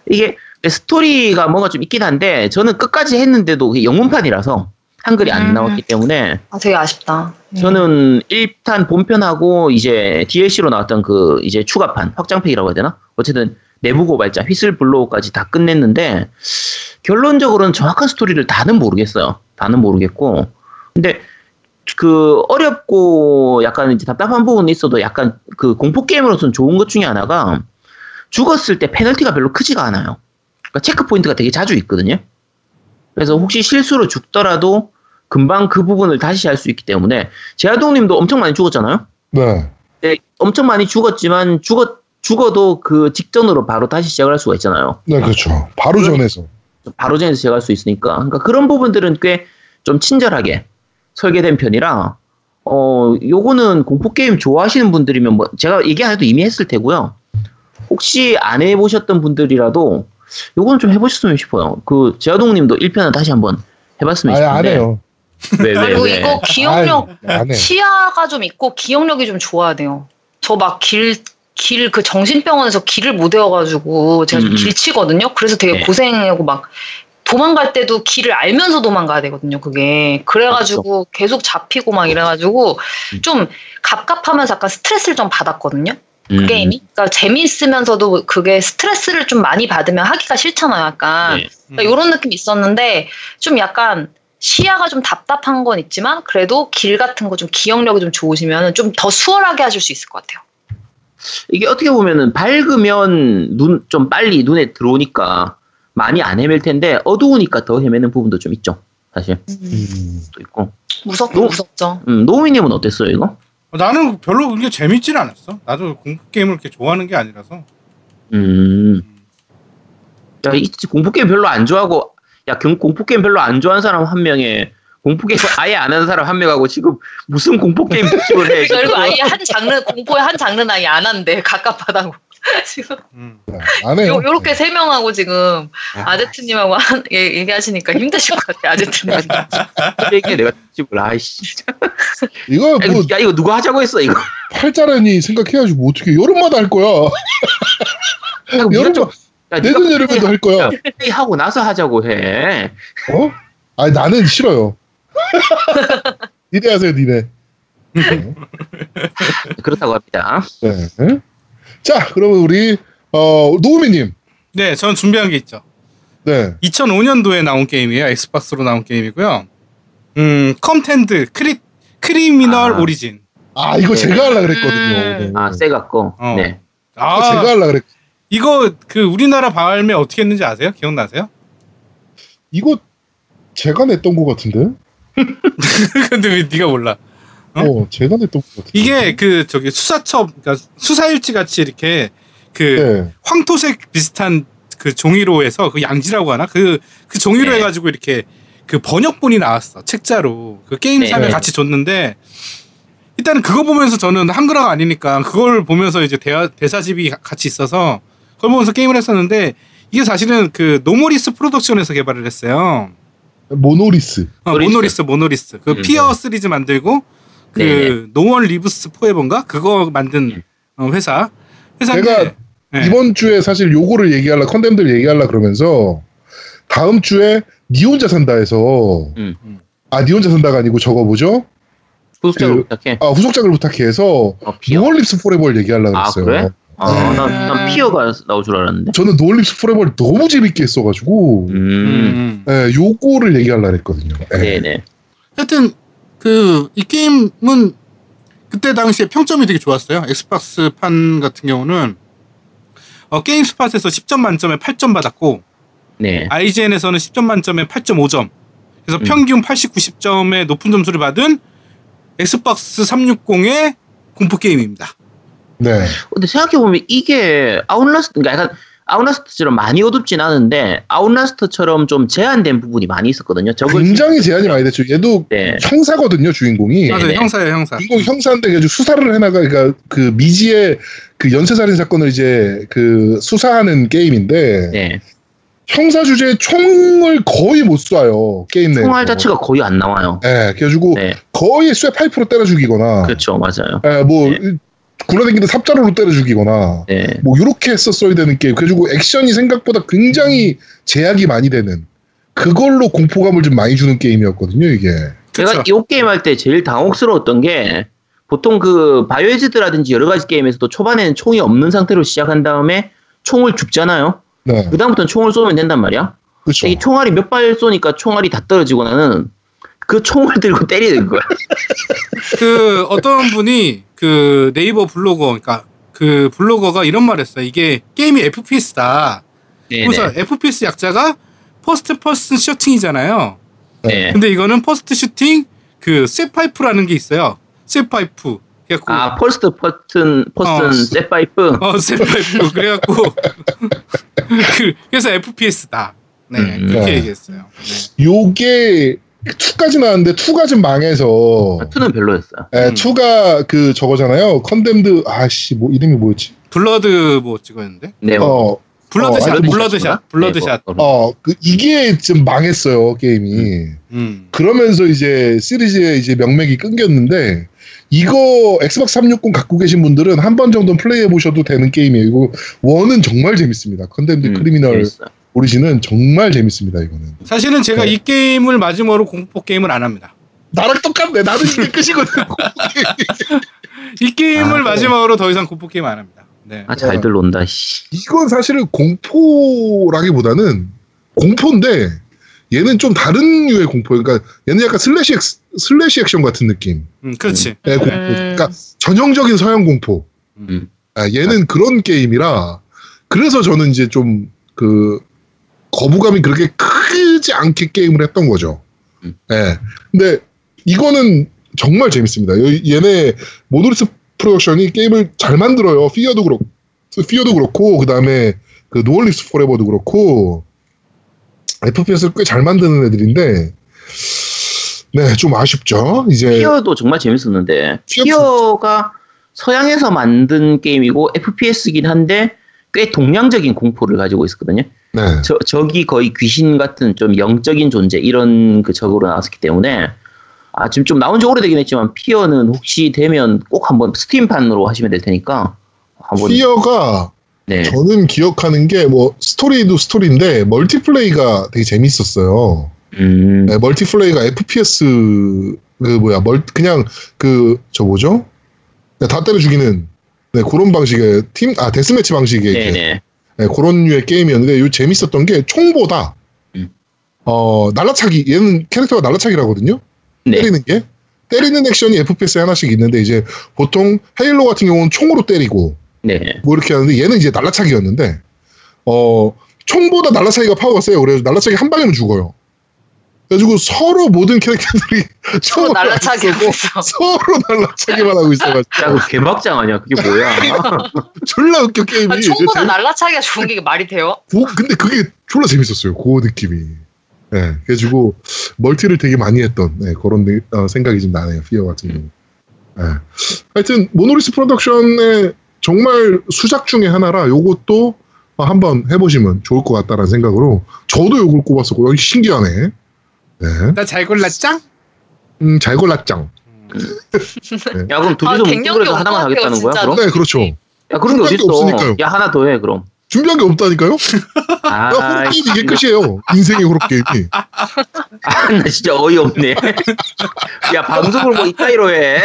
Speaker 4: 이게 스토리가 뭔가 좀 있긴 한데 저는 끝까지 했는데도 영문판이라서 한글이 안
Speaker 2: 음.
Speaker 4: 나왔기 때문에
Speaker 2: 아 되게 아쉽다. 음.
Speaker 4: 저는 1탄 본편하고 이제 DLC로 나왔던 그 이제 추가판 확장팩이라고 해야 되나? 어쨌든 내부 고발자 휘슬 블로우까지 다 끝냈는데 결론적으로는 정확한 스토리를 다는 모르겠어요. 다는 모르겠고 근데 그 어렵고 약간 이제 답답한 부분이 있어도 약간 그 공포 게임으로서는 좋은 것 중에 하나가 죽었을 때 페널티가 별로 크지가 않아요. 그러니까 체크 포인트가 되게 자주 있거든요. 그래서 혹시 실수로 죽더라도 금방 그 부분을 다시 할 수 있기 때문에 제아동님도 엄청 많이 죽었잖아요.
Speaker 1: 네.
Speaker 4: 네, 엄청 많이 죽었지만 죽었 죽어도 그 직전으로 바로 다시 시작할 수가 있잖아요.
Speaker 1: 네, 그렇죠. 바로 전에서.
Speaker 4: 바로 전에서 시작할 수 있으니까. 그러니까 그런 부분들은 꽤 좀 친절하게 설계된 편이라 어 요거는 공포 게임 좋아하시는 분들이면 뭐 제가 얘기 안 해도 이미 했을 테고요. 혹시 안 해보셨던 분들이라도 요거는 좀 해보셨으면 싶어요. 그 제아동 님도 1편을 다시 한번 해봤으면 싶은데
Speaker 1: 안 해요.
Speaker 4: 왜, 왜,
Speaker 2: 그리고
Speaker 4: 왜?
Speaker 2: 이거 기억력
Speaker 1: 해.
Speaker 2: 시야가 좀 있고 기억력이 좀 좋아야 돼요. 저 막 길 길 그 정신병원에서 길을 못 외워가지고 제가 좀
Speaker 4: 음, 음.
Speaker 2: 길치거든요. 그래서 되게
Speaker 4: 네.
Speaker 2: 고생하고 막 도망갈 때도 길을 알면서 도망가야 되거든요. 그게 그래가지고 계속 잡히고 막 이래가지고
Speaker 4: 음.
Speaker 2: 좀 갑갑하면서 약간 스트레스를 좀 받았거든요. 그
Speaker 4: 음,
Speaker 2: 게임이. 그러니까 재미있으면서도 그게 스트레스를 좀 많이 받으면 하기가 싫잖아요. 약간
Speaker 4: 네.
Speaker 2: 그러니까 이런 느낌 이 있었는데 좀 약간 시야가 좀 답답한 건 있지만 그래도 길 같은 거 좀 기억력이 좀 좋으시면 좀 더 수월하게 하실 수 있을 것 같아요.
Speaker 4: 이게 어떻게 보면은 밝으면 눈 좀 빨리 눈에 들어오니까 많이 안 헤맬 텐데 어두우니까 더 헤매는 부분도 좀 있죠. 사실
Speaker 1: 음.
Speaker 4: 또 있고.
Speaker 2: 무섭고
Speaker 4: 너무-
Speaker 2: 무섭죠.
Speaker 4: 음, 노미님은 어땠어요 이거?
Speaker 3: 나는 별로 그게 재밌진 않았어. 나도 공포 게임을 그렇게 좋아하는 게 아니라서.
Speaker 4: 음. 야, 이 공포 게임 별로 안 좋아하고 야, 경- 공포 게임 별로 안 좋아하는 사람 한 명에 공포 게임 아예 안 하는 사람 한 명하고 지금 무슨 공포 게임 특집을 해?
Speaker 2: 그리고 아예 한 장르 공포의 한 장르는 아예 안 한대 갑갑하다고 (laughs) 지금
Speaker 3: 음.
Speaker 1: 안 해요.
Speaker 2: 요, 요렇게 세 명하고 지금 아제트님하고 한, 얘- 얘기하시니까 힘드실 것 같아요 아제트님. (laughs)
Speaker 4: 얘기해 내가 특집을 아이씨. (laughs)
Speaker 1: 이거
Speaker 4: 야,
Speaker 1: 뭐
Speaker 4: 이거, 야 이거 누가 하자고 했어 이거?
Speaker 1: 팔자라니 생각해야지 뭐 어떻게 여름마다 할 거야.
Speaker 4: 야, 네가
Speaker 1: 여름
Speaker 4: 좀- 야,
Speaker 1: 내년 여름에도 할 거야.
Speaker 4: 하고 나서 하자고 해.
Speaker 1: 어? 아니 나는 싫어요. (laughs) 니네 하세요 니네.
Speaker 4: 그렇다고 합니다.
Speaker 1: 네. 자 그러면 우리 어 노우미님.
Speaker 3: 네, 저는 준비한 게 있죠.
Speaker 1: 네.
Speaker 3: 2005년도에 나온 게임이에요. 엑스박스로 나온 게임이고요. 음, Condemned Cri Criminal
Speaker 4: 아.
Speaker 3: Origins.
Speaker 1: 아 이거
Speaker 4: 네.
Speaker 1: 제가 하려 그랬거든요.
Speaker 2: 음.
Speaker 1: 네.
Speaker 4: 아, 세가 거.
Speaker 3: 어.
Speaker 4: 네.
Speaker 3: 아,
Speaker 1: 제가 하려 그랬.
Speaker 3: 이거 그 우리나라 발매 어떻게 했는지 아세요? 기억나세요?
Speaker 1: 이거 제가 냈던 것 같은데. (laughs)
Speaker 3: 근데 왜 네가 몰라? 어?
Speaker 1: 어, 제가 냈던 것 같은데.
Speaker 3: 이게 그 저기 수사첩 그러니까 수사일지 같이 이렇게 그
Speaker 1: 네.
Speaker 3: 황토색 비슷한 그 종이로 해서 그 양지라고 하나 그그 종이로
Speaker 4: 네.
Speaker 3: 해가지고 이렇게 그 번역본이 나왔어 책자로 그 게임사에
Speaker 4: 네.
Speaker 3: 같이 줬는데 일단은 그거 보면서 저는 한글화가 아니니까 그걸 보면서 이제 대화, 대사집이 가- 같이 있어서 그걸 보면서 게임을 했었는데 이게 사실은 그 모노리스 프로덕션에서 개발을 했어요.
Speaker 1: 모노리스.
Speaker 3: 어,
Speaker 4: 모노리스.
Speaker 3: 모노리스 모노리스 그
Speaker 4: 음,
Speaker 3: 피어 시리즈 만들고 그
Speaker 4: 네네.
Speaker 3: No One Lives Forever인가 그거 만든 어, 회사 회사인데
Speaker 1: 제가
Speaker 3: 네.
Speaker 1: 이번 주에 사실 요거를 얘기하려 Condemned 얘기하려 그러면서 다음 주에 니 혼자 산다에서
Speaker 4: 음.
Speaker 1: 아니 혼자 산다가 아니고 저거 뭐죠?
Speaker 4: 구독자를
Speaker 1: 그-
Speaker 4: 부탁해.
Speaker 1: 아 후속작을 부탁해서
Speaker 4: 어, 피어.
Speaker 1: No One Lives Forever를 얘기하려
Speaker 4: 아,
Speaker 1: 그랬어요.
Speaker 4: 그래? 아,
Speaker 1: 네.
Speaker 4: 난, 난 피어가 나올 줄 알았는데.
Speaker 1: 저는 No One Lives Forever를 너무 재밌게 했어가지고
Speaker 4: 음.
Speaker 3: 음.
Speaker 1: 예, 요거를 얘기하려 했거든요. 예.
Speaker 4: 네네.
Speaker 3: 하여튼 그 이 게임은 그때 당시에 평점이 되게 좋았어요. 엑스박스 판 같은 경우는 어, 게임 스팟에서 10점 만점에 8점 받았고
Speaker 4: 네.
Speaker 3: IGN에서는 10점 만점에 8.5점. 그래서
Speaker 4: 음.
Speaker 3: 평균 80, 90점의 높은 점수를 받은 엑스박스 360의 공포 게임입니다.
Speaker 1: 네.
Speaker 4: 근데 생각해보면 이게 아웃라스트, 그러니까 약간 아웃라스트처럼 많이 어둡진 않은데 아웃라스트처럼 좀 제한된 부분이 많이 있었거든요.
Speaker 1: 굉장히 제한이 많이 됐죠. 얘도
Speaker 4: 네.
Speaker 1: 형사거든요, 주인공이.
Speaker 3: 맞아요,
Speaker 4: 네.
Speaker 3: 형사예요, 형사.
Speaker 1: 주인공 형사인데 그래가지고 수사를 해나가 그러니까 그 미지의 그 연쇄살인 사건을 이제 그 수사하는 게임인데
Speaker 4: 네.
Speaker 1: 형사 주제에 총을 거의 못 쏴요 게임 내에서.
Speaker 4: 총알 자체가 거의 안 나와요.
Speaker 1: 예, 그래가지고
Speaker 4: 네.
Speaker 1: 거의 쇠 파이프로 때려 죽이거나,
Speaker 4: 그렇죠. 맞아요.
Speaker 1: 예, 뭐
Speaker 4: 네.
Speaker 1: 굴러다니는 삽자루로 때려 죽이거나,
Speaker 4: 네.
Speaker 1: 뭐 이렇게 했었어야 되는 게임. 그래가지고 액션이 생각보다 굉장히 제약이 많이 되는 그걸로 공포감을 좀 많이 주는 게임이었거든요 이게.
Speaker 4: 제가
Speaker 3: 그쵸.
Speaker 4: 이 게임 할 때 제일 당혹스러웠던 게 보통 그 바이오헤즈드라든지 여러 가지 게임에서도 초반에는 총이 없는 상태로 시작한 다음에 총을 줍잖아요.
Speaker 1: 네,
Speaker 4: 그 다음부터는 총을 쏘면 된단 말이야.
Speaker 1: 그렇죠.
Speaker 4: 이 총알이 몇 발 쏘니까 총알이 다 떨어지고 나는 그 총을 들고 때리는 거야. (laughs)
Speaker 3: 그 어떤 분이 그 네이버 블로거, 그러니까 그 블로거가 이런 말 했어요. 이게 게임이 FPS다. 그래서 FPS 약자가 first person shooting이잖아요.
Speaker 4: 네.
Speaker 3: 근데 이거는 first shooting 그 쇠파이프라는 게 있어요. 쇠파이프. 그래갖고
Speaker 4: 아, first person, person
Speaker 3: 어.
Speaker 4: 쇠파이프.
Speaker 3: 어 쇠파이프. (laughs) 그래갖고 (laughs) 그, 래서 FPS다. 네
Speaker 4: 음.
Speaker 3: 그렇게
Speaker 1: 네.
Speaker 3: 얘기했어요. 네.
Speaker 1: 요게 2까지 나왔는데 2가 좀 망해서
Speaker 4: 아, two는 별로였어요.
Speaker 1: 에,
Speaker 3: 음.
Speaker 1: 2가 그 저거잖아요. Condemned 아씨 뭐 이름이 뭐였지?
Speaker 3: Blood 뭐 찍었는데
Speaker 4: 네.
Speaker 1: 어
Speaker 3: Bloodshot,
Speaker 1: 어,
Speaker 3: Bloodshot, Bloodshot.
Speaker 1: 네, 어, 그 이게 좀 망했어요 게임이. 음. 음. 그러면서 이제 시리즈의 이제 명맥이 끊겼는데 이거 Xbox 360 갖고 계신 분들은 한 번 정도 플레이해 보셔도 되는 게임이에요. 이거 one은 정말 재밌습니다. Condemned 음, Criminal Origin은 정말 재밌습니다. 이거는.
Speaker 3: 사실은 제가 네. 이 게임을 마지막으로 공포 게임을 안 합니다.
Speaker 1: 나랑 똑같네. 나도 이게 끝이거든.
Speaker 3: 이 게임을 아, 마지막으로 더 이상 공포 게임 안 합니다. 네.
Speaker 4: 아, 잘들 논다, 씨.
Speaker 1: 이건 사실은 공포라기보다는 공포인데, 얘는 좀 다른 류의 공포. 그러니까 얘는 약간 slash, 액, slash 액션 같은 느낌.
Speaker 3: 음, 그렇지.
Speaker 1: 네, 공포. 음. 그러니까 전형적인 서양 공포. 음. 아, 얘는 아. 그런 게임이라, 그래서 저는 이제 좀, 그, 거부감이 그렇게 크지 않게 게임을 했던 거죠. 음. 네. 근데 이거는 정말 재밌습니다. 얘네 Monolith Production이 게임을 잘 만들어요. FEAR도 그렇고, FEAR도 그렇고, 그 다음에 그 No One Lives Forever도 그렇고, FPS를 꽤 잘 만드는 애들인데, 네, 좀 아쉽죠. 이제.
Speaker 4: FEAR도 정말 재밌었는데, FEAR가 서양에서 만든 게임이고, FPS긴 한데, 꽤 동양적인 공포를 가지고 있었거든요. 네. 저, 적이 거의 귀신 같은 좀 영적인 존재, 이런 그 적으로 나왔기 때문에, 아, 지금 좀 나온 지 오래되긴 했지만, FEAR는 혹시 되면 꼭 한번 Steam판으로 하시면 될 테니까.
Speaker 1: 한번. FEAR가, 네. 저는 기억하는 게, 뭐, 스토리도 스토리인데, multiplay가 되게 재밌었어요. 음. 네, 멀티플레이가 FPS, 그, 뭐야, 멀, 그냥, 그, 저 뭐죠? 네, 다 때려 죽이는, 네, 그런 방식의 팀, 아, 데스매치 방식의. 네, 그런 류의 게임이었는데, 요 재밌었던 게 총보다, 음. 어, 날라차기, 얘는 캐릭터가 날라차기라거든요? 네. 때리는 게 때리는 액션이 FPS에 하나씩 있는데 이제 보통 헤일로 같은 경우는 총으로 때리고 네. 뭐 이렇게 하는데 얘는 이제 날라차기였는데 어 총보다 날라차기가 파워가 세요. 그래서 날라차기 한 방이면 죽어요. 그래가지고 서로 모든 캐릭터들이
Speaker 2: 서로 날라차기 (laughs) 하고
Speaker 1: 서로 날라차기만 하고 있어가지고
Speaker 4: 야그 개막장 아니야 그게 뭐야 (laughs)
Speaker 1: 졸라 웃겨 게임이 아,
Speaker 2: 총보다 날라차기가 좋은 게 말이 돼요?
Speaker 1: 고, 근데 그게 졸라 재밌었어요 그 느낌이 네, 그래가지고 multi를 되게 많이 했던 네, 그런 어, 생각이 좀 나네요. FEAR 같은 경우. 네. 하여튼 Monolith Production의 정말 수작 중의 하나라 요것도 한번 해보시면 좋을 것 같다라는 생각으로 저도 요걸 꼽았었고 여기 신기하네.
Speaker 3: 네. 나 잘 골랐짱?
Speaker 1: 음, 잘 골랐짱.
Speaker 4: 네. 야 그럼 둘이서 아, 목표를 하나만 하겠다는 거야? 그럼?
Speaker 1: 네, 그렇죠.
Speaker 4: 야 그런 게 어딨어? 없으니까요. 야 하나 더 해 그럼.
Speaker 1: 준비한 게 없다니까요? 아, 호러 게임 이게 끝이에요. 인생의 호러 게임이.
Speaker 4: 아, 나 진짜 어이없네. 야, 방송을 뭐 이따위로 해.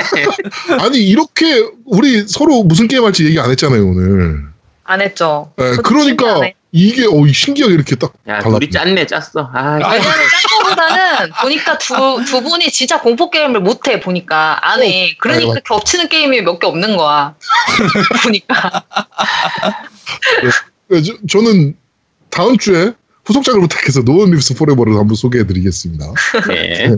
Speaker 1: 아니, 이렇게 우리 서로 무슨 게임 할지 얘기 안 했잖아요, 오늘.
Speaker 2: 안 했죠.
Speaker 1: 네, 그러니까 이게 어 신기하게 이렇게 딱.
Speaker 4: 야, 우리 짰네, 짰어. 아,
Speaker 2: 왜냐면 짠 거보다는 보니까 두, 두 분이 진짜 공포 게임을 못 해 보니까 안 해. 어, 그러니까 아유. 겹치는 게임이 몇 개 없는 거야. (laughs) 보니까.
Speaker 1: 네, 저, 저는 다음 주에 후속작을 부탁해서 No One Lives Forever를 한번 소개해드리겠습니다. 네. 네.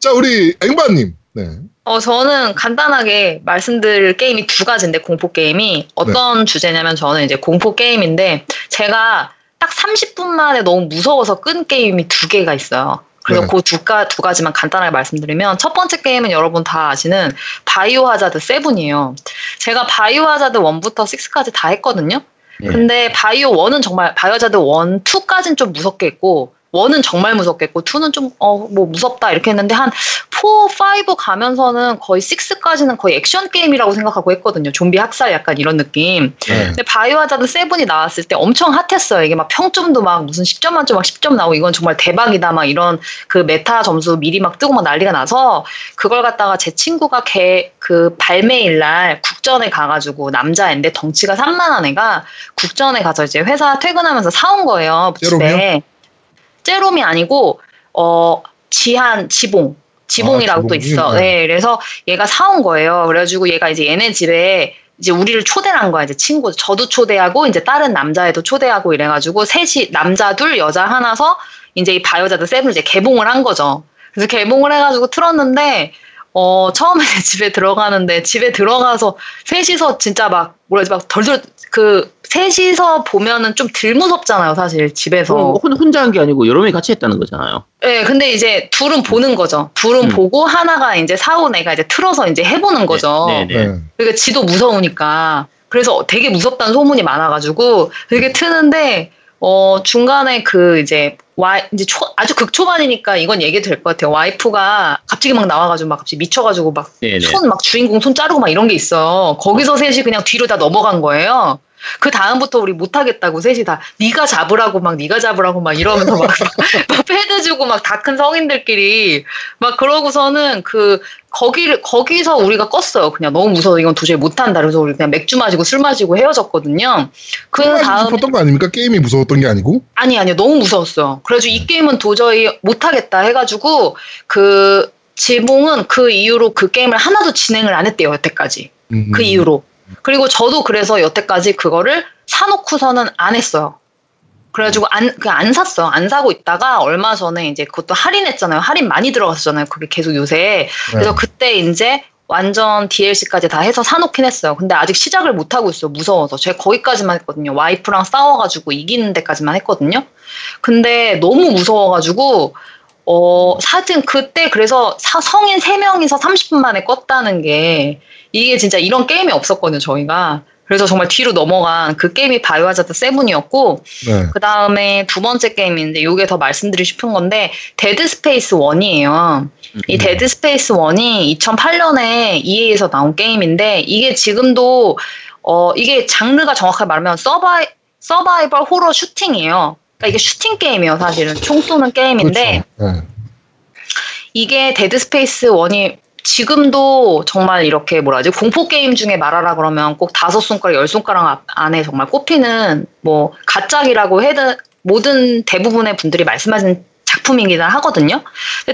Speaker 1: 자, 우리 앵바님. 네.
Speaker 2: 어, 저는 간단하게 말씀드릴 게임이 두 가지인데, 공포 게임이. 어떤 네. 주제냐면 저는 이제 공포 게임인데, 제가 딱 30분 만에 너무 무서워서 끈 게임이 두 개가 있어요. 그래서 네. 그두 두 가지만 간단하게 말씀드리면 첫 번째 게임은 여러분 다 아시는 Biohazard 7이에요. 제가 Biohazard 1부터 6까지 다 했거든요. 예. 근데 바이오 1은 정말 Biohazard 1, 2까지는 좀 무섭게 했고 one은 정말 무서웠고 two는 좀 어 뭐 무섭다 이렇게 했는데 한 4, 5 가면서는 거의 6까지는 거의 액션 게임이라고 생각하고 했거든요. 좀비 학살 약간 이런 느낌. 네. 근데 Biohazard 7이 나왔을 때 엄청 hot했어요. 이게 막 평점도 막 무슨 10점 만점 막 10점 나오고 이건 정말 대박이다 막 이런 그 메타 점수 미리 막 뜨고 막 난리가 나서 그걸 갖다가 제 친구가 개그 발매일 날 국전에 가가지고 남자인데 덩치가 산만한 애가 국전에 가서 이제 회사 퇴근하면서 사온 거예요. 집에. 째롬이 아니고 어 지한 지봉 지봉이라고 아, 또 있어. 네, 그래서 얘가 사온 거예요. 그래가지고 얘가 이제 얘네 집에 이제 우리를 초대를 한 거야. 이제 친구, 저도 초대하고 이제 다른 남자애도 초대하고 이래가지고 셋이 남자 둘 여자 하나서 이제 이 바이오자드 세븐을 이제 개봉을 한 거죠. 그래서 개봉을 해가지고 틀었는데 어 처음에 (laughs) 집에 들어가는데 집에 들어가서 셋이서 진짜 막 뭐라지 막 덜덜 그 셋이서 보면은 좀 덜 무섭잖아요, 사실 집에서. 어,
Speaker 4: 혼자 한 게 아니고 여러 명이 같이 했다는 거잖아요.
Speaker 2: 네, 근데 이제 둘은 보는 거죠. 둘은 음. 보고 하나가 이제 사온 애가 이제 틀어서 이제 해보는 거죠. 네, 네, 네. 그러니까 지도 무서우니까. 그래서 되게 무섭다는 소문이 많아가지고 되게 트는데 어 중간에 그 이제 와 이제 초, 아주 극초반이니까 이건 얘기 될 것 같아요. 와이프가 갑자기 막 나와가지고 막 갑자기 미쳐가지고 막 손 막 주인공 손 자르고 막 이런 게 있어. 거기서 셋이 그냥 뒤로 다 넘어간 거예요. 그 다음부터 우리 못하겠다고 셋이 다 네가 잡으라고 막 네가 잡으라고 막 이러면서 막, (laughs) 막 패드 주고 막 다 큰 성인들끼리 막 그러고서는 그 거기를 거기서 우리가 껐어요. 그냥 너무 무서워 이건 도저히 못한다. 그래서 우리 그냥 맥주 마시고 술 마시고 헤어졌거든요.
Speaker 1: 그 다음 무서웠던 거 아닙니까? 게임이 무서웠던 게 아니고?
Speaker 2: 아니 아니 너무 무서웠어요. 그래가지고 이 게임은 도저히 못하겠다 해가지고 그 지봉은 그 이후로 그 게임을 하나도 진행을 안 했대요 여태까지. 음. 그 이후로. 그리고 저도 그래서 여태까지 그거를 사놓고서는 안 했어요. 그래가지고 안, 그안 샀어. 안 사고 있다가 얼마 전에 이제 그것도 할인했잖아요. 할인 많이 들어갔었잖아요. 그게 계속 요새. 그래서 네. 그때 이제 완전 DLC까지 다 해서 사놓긴 했어요. 근데 아직 시작을 못 하고 있어요. 무서워서. 제가 거기까지만 했거든요. 와이프랑 싸워가지고 이기는 데까지만 했거든요. 근데 너무 무서워가지고 어, 사진 그때 그래서 사, 성인 3명이서 30분 만에 껐다는 게 이게 진짜 이런 게임이 없었거든요, 저희가. 그래서 정말 뒤로 넘어간 그 게임이 Biohazard seven이었고 네. 그 다음에 두 번째 게임인데 이게 더 말씀드리고 싶은 건데 Dead Space 1이에요. 이 음. Dead Space 1이 2008년에 EA에서 나온 게임인데 이게 지금도 어 이게 장르가 정확하게 말하면 서바이 서바이벌 호러 슈팅이에요. 그러니까 이게 슈팅 게임이에요, 사실은 총 쏘는 게임인데 그렇죠. 네. 이게 Dead Space 1이 지금도 정말 이렇게 뭐라 하지 공포 게임 중에 말하라 그러면 꼭 다섯 손가락 열 손가락 안에 정말 꼽히는 뭐 가짝이라고 해도 모든 대부분의 분들이 말씀하신 작품이긴 하거든요.